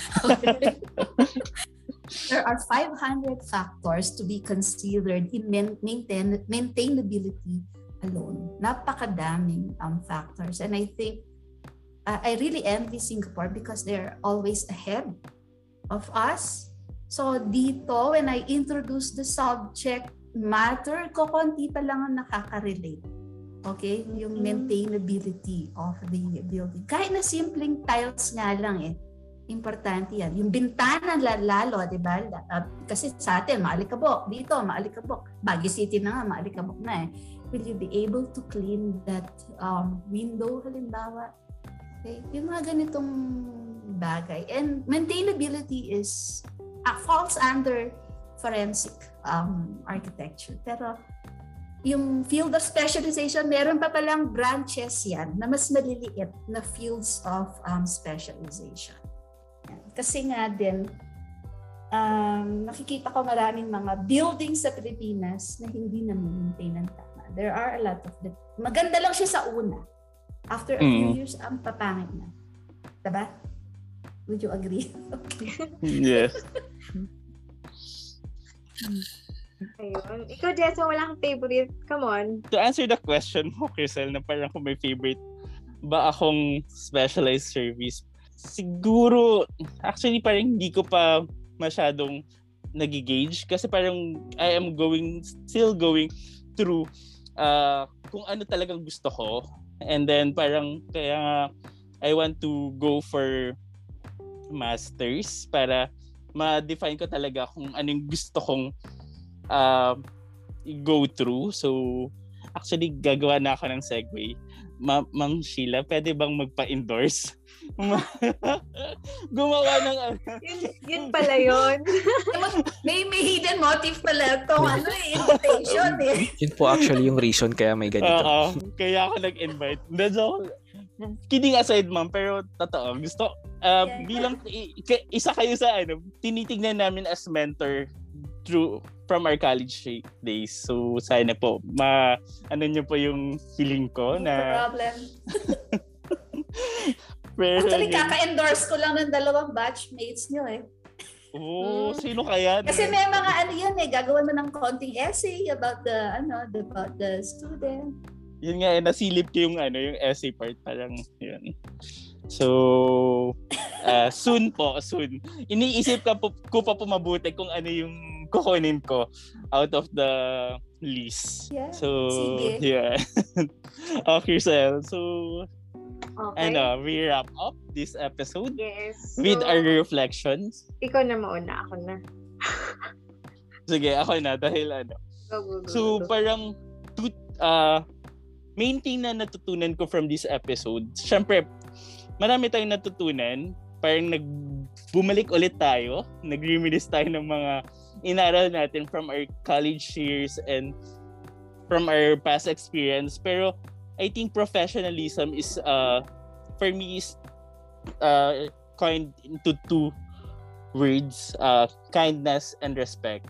S4: there are 500 factors to be considered in maintain, maintainability alone. Napakadaming um, factors. And I think uh, I really envy Singapore because they're always ahead of us. So dito, when I introduce the subject matter, ko konti pa lang ang nakaka-relate. Okay? Yung hmm. maintainability of the building. Kahit na simpleng tiles nga lang eh. Importante yan. Yung bintana lalo, di ba? Uh, kasi sa atin, maalikabok. Dito, maalikabok. Baguio City na nga, maalikabok na eh. Will you be able to clean that um, window, halimbawa? Okay? Yung mga ganitong bagay. And maintainability is uh, falls under forensic um, architecture. Pero yung field of specialization, meron pa palang branches yan na mas maliliit na fields of um, specialization. Kasi nga din, um, nakikita ko maraming mga buildings sa Pilipinas na hindi na maintain ng tama. There are a lot of them. Maganda lang siya sa una. After a mm. few years, ang papangit na. Diba? Would you agree? okay.
S2: Yes.
S1: Ayun. Ikaw, Jessa, wala kang favorite. Come on.
S2: To answer the question mo, Crystal, na parang kung may favorite ba akong specialized service, siguro, actually parang hindi ko pa masyadong nagigauge kasi parang I am going, still going through uh, kung ano talagang gusto ko. And then parang kaya I want to go for masters para ma-define ko talaga kung ano yung gusto kong uh, go through. So, actually, gagawa na ako ng segue. Ma- Ma'am Sheila, pwede bang magpa-endorse Gumawa ng
S1: yun, yun pala yun.
S4: may, may hidden motive pala itong ano eh, invitation eh.
S3: Yun po actually yung reason kaya may ganito.
S2: Oo, kaya ako nag-invite. That's all. Kidding aside ma'am, pero totoo, gusto, uh, yeah. bilang isa kayo sa ano, tinitignan namin as mentor through from our college days. So sana po ma ano niyo po yung feeling ko
S4: no
S2: na
S4: problem. Pero, Actually, kaka-endorse ko lang ng dalawang batchmates nyo eh.
S2: Oo, oh, hmm. sino kaya?
S4: Kasi may mga ano yan eh, gagawin mo ng konting essay about the, ano, about the student.
S2: Yun nga eh, nasilip ko yung, ano, yung essay part, parang, yun. So, uh, soon po, soon. Iniisip ka po, ko pa po mabuti kung ano yung kukunin ko out of the list.
S4: Yeah,
S2: so,
S4: sige.
S2: yeah. okay, Sel. So,
S1: Okay.
S2: And uh, we wrap up this episode
S1: yes.
S2: with our reflections.
S1: Ikaw na mauna, ako na.
S2: Sige, ako na dahil ano.
S1: Go, go, go,
S2: so
S1: go.
S2: parang to, uh, main thing na natutunan ko from this episode, syempre, marami tayong natutunan. Parang nag bumalik ulit tayo, nag-reminisce tayo ng mga inaral natin from our college years and from our past experience. Pero I think professionalism is uh for me is uh coined into two words, uh kindness and respect.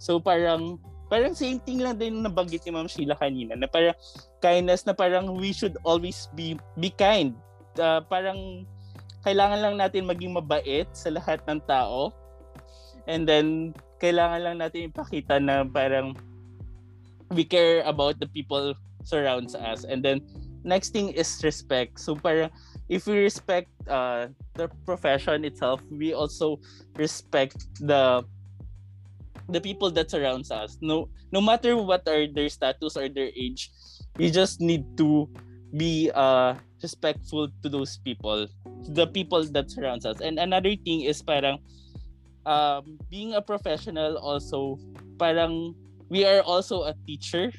S2: So parang parang same thing lang din nabanggit ni Ma'am Sheila kanina na parang kindness na parang we should always be be kind. Uh, parang kailangan lang natin maging mabait sa lahat ng tao. And then kailangan lang natin ipakita na parang we care about the people surrounds us. And then next thing is respect. So para if we respect uh, the profession itself, we also respect the the people that surrounds us. No no matter what are their status or their age, you just need to be uh respectful to those people, the people that surrounds us. And another thing is parang um, being a professional also parang we are also a teacher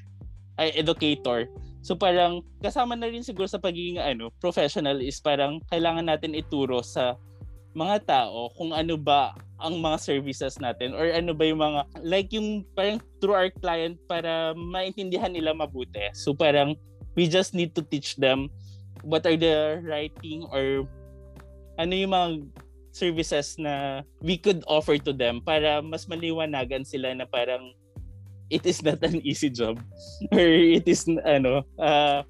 S2: ay educator. So parang kasama na rin siguro sa pagiging ano, professional is parang kailangan natin ituro sa mga tao kung ano ba ang mga services natin or ano ba yung mga like yung parang through our client para maintindihan nila mabuti. So parang we just need to teach them what are the right thing or ano yung mga services na we could offer to them para mas maliwanagan sila na parang it is not an easy job or it is ano uh,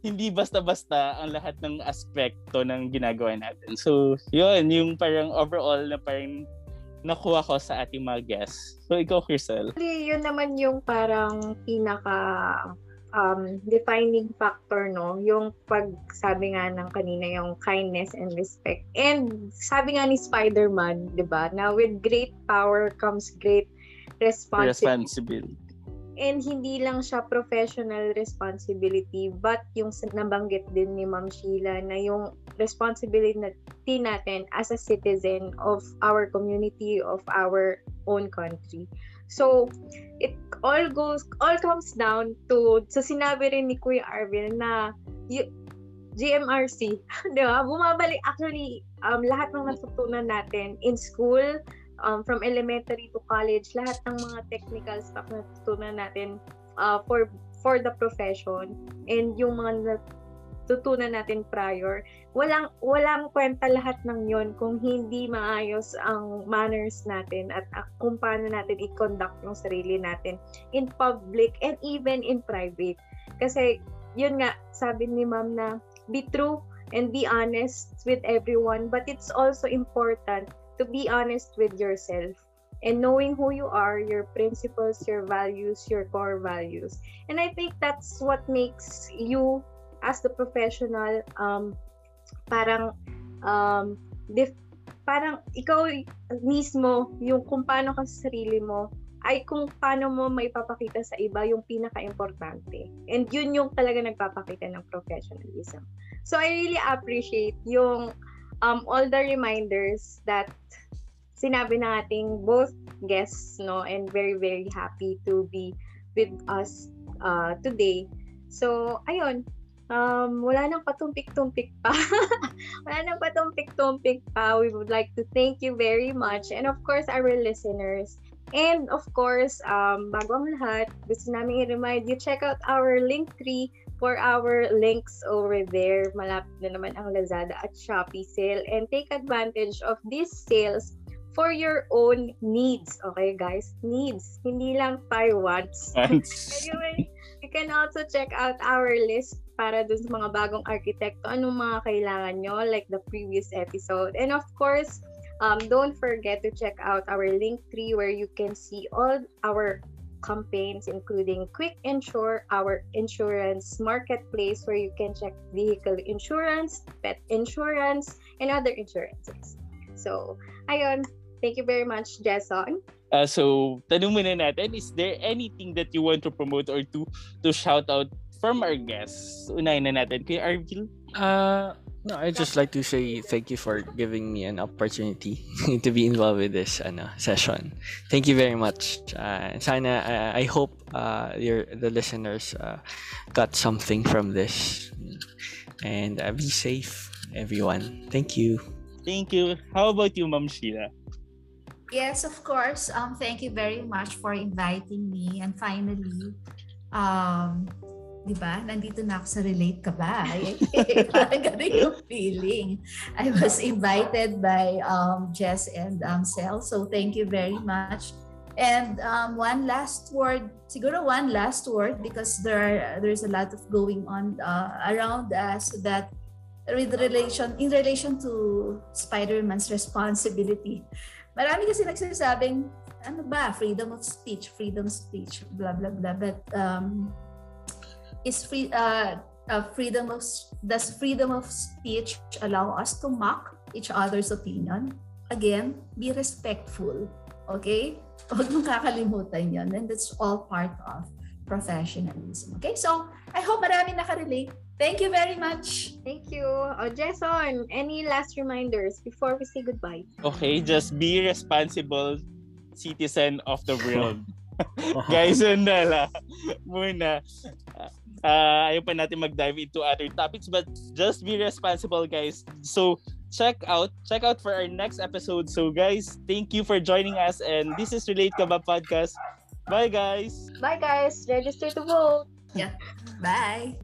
S2: hindi basta-basta ang lahat ng aspekto ng ginagawa natin. So, yun, yung parang overall na parang nakuha ko sa ating mga guests. So, ikaw, Crystal.
S1: Yun naman yung parang pinaka um, defining factor, no? Yung pag, sabi nga ng kanina, yung kindness and respect. And sabi nga ni Spider-Man, di ba, na with great power comes great responsibility.
S2: Responsibility.
S1: And hindi lang siya professional responsibility, but yung nabanggit din ni Ma'am Sheila na yung responsibility natin as a citizen of our community, of our own country. So, it all goes, all comes down to, sa sinabi rin ni Kuya Arvin na y- GMRC, di ba? Bumabalik, actually, um, lahat ng natutunan natin in school, um, from elementary to college, lahat ng mga technical stuff na natutunan natin uh, for for the profession and yung mga natutunan natin prior, walang walang kwenta lahat ng yon kung hindi maayos ang manners natin at uh, kung paano natin i-conduct yung sarili natin in public and even in private. Kasi yun nga, sabi ni ma'am na be true and be honest with everyone but it's also important to be honest with yourself and knowing who you are, your principles, your values, your core values. And I think that's what makes you as the professional um parang um dif- parang ikaw mismo yung kung paano ka sa sarili mo ay kung paano mo may papakita sa iba yung pinaka-importante. And yun yung talaga nagpapakita ng professionalism. So I really appreciate yung um, all the reminders that sinabi na ating both guests no and very very happy to be with us uh, today. So ayun, um, wala nang patumpik-tumpik pa. wala nang patumpik-tumpik pa. We would like to thank you very much and of course our listeners. And of course, um, bago ang lahat, gusto namin i-remind you, check out our link tree for our links over there. Malapit na naman ang Lazada at Shopee sale. And take advantage of these sales for your own needs. Okay, guys? Needs. Hindi lang tayo wants. Anyway, can also check out our list para dun sa mga bagong arkitekto. Anong mga kailangan nyo, like the previous episode. And of course, um, don't forget to check out our link tree where you can see all our campaigns including Quick Insure, our insurance marketplace where you can check vehicle insurance, pet insurance, and other insurances. So, ayun, thank you very much, Jason.
S2: Uh, so, tanong muna natin, is there anything that you want to promote or to to shout out from our guests? Unahin na natin. Kuya Arvil?
S3: Uh, no, I just like to say thank you for giving me an opportunity to be involved with this ano, session. Thank you very much. Uh, sana, uh, I hope uh, your the listeners uh, got something from this. And uh, be safe, everyone. Thank you.
S2: Thank you. How about you, Ma'am Sheila?
S4: Yes, of course. Um, thank you very much for inviting me. And finally, um, di ba, nandito na ako sa Relate Ka Ba? Parang ganun yung feeling. I was invited by um, Jess and um, Sel. So thank you very much. And um, one last word, siguro one last word because there are, there's a lot of going on uh, around us that with relation in relation to Spider-Man's responsibility. Marami kasi nagsasabing, ano ba, freedom of speech, freedom of speech, blah, blah, blah. But um, is free, uh, uh, freedom of, does freedom of speech allow us to mock each other's opinion? Again, be respectful. Okay? Huwag mong kakalimutan yun. And that's all part of professionalism. Okay? So, I hope marami nakarelate. Thank you very much.
S1: Thank you. Oh, Jason, any last reminders before we say goodbye?
S2: Okay, just be responsible citizen of the world. Guys, yun na lang. Muna. Uh, ayaw pa natin mag-dive into other topics but just be responsible guys. So, check out check out for our next episode. So guys, thank you for joining us and this is Relate Ka Ba podcast. Bye guys.
S1: Bye guys. Register to vote.
S4: Yeah. Bye.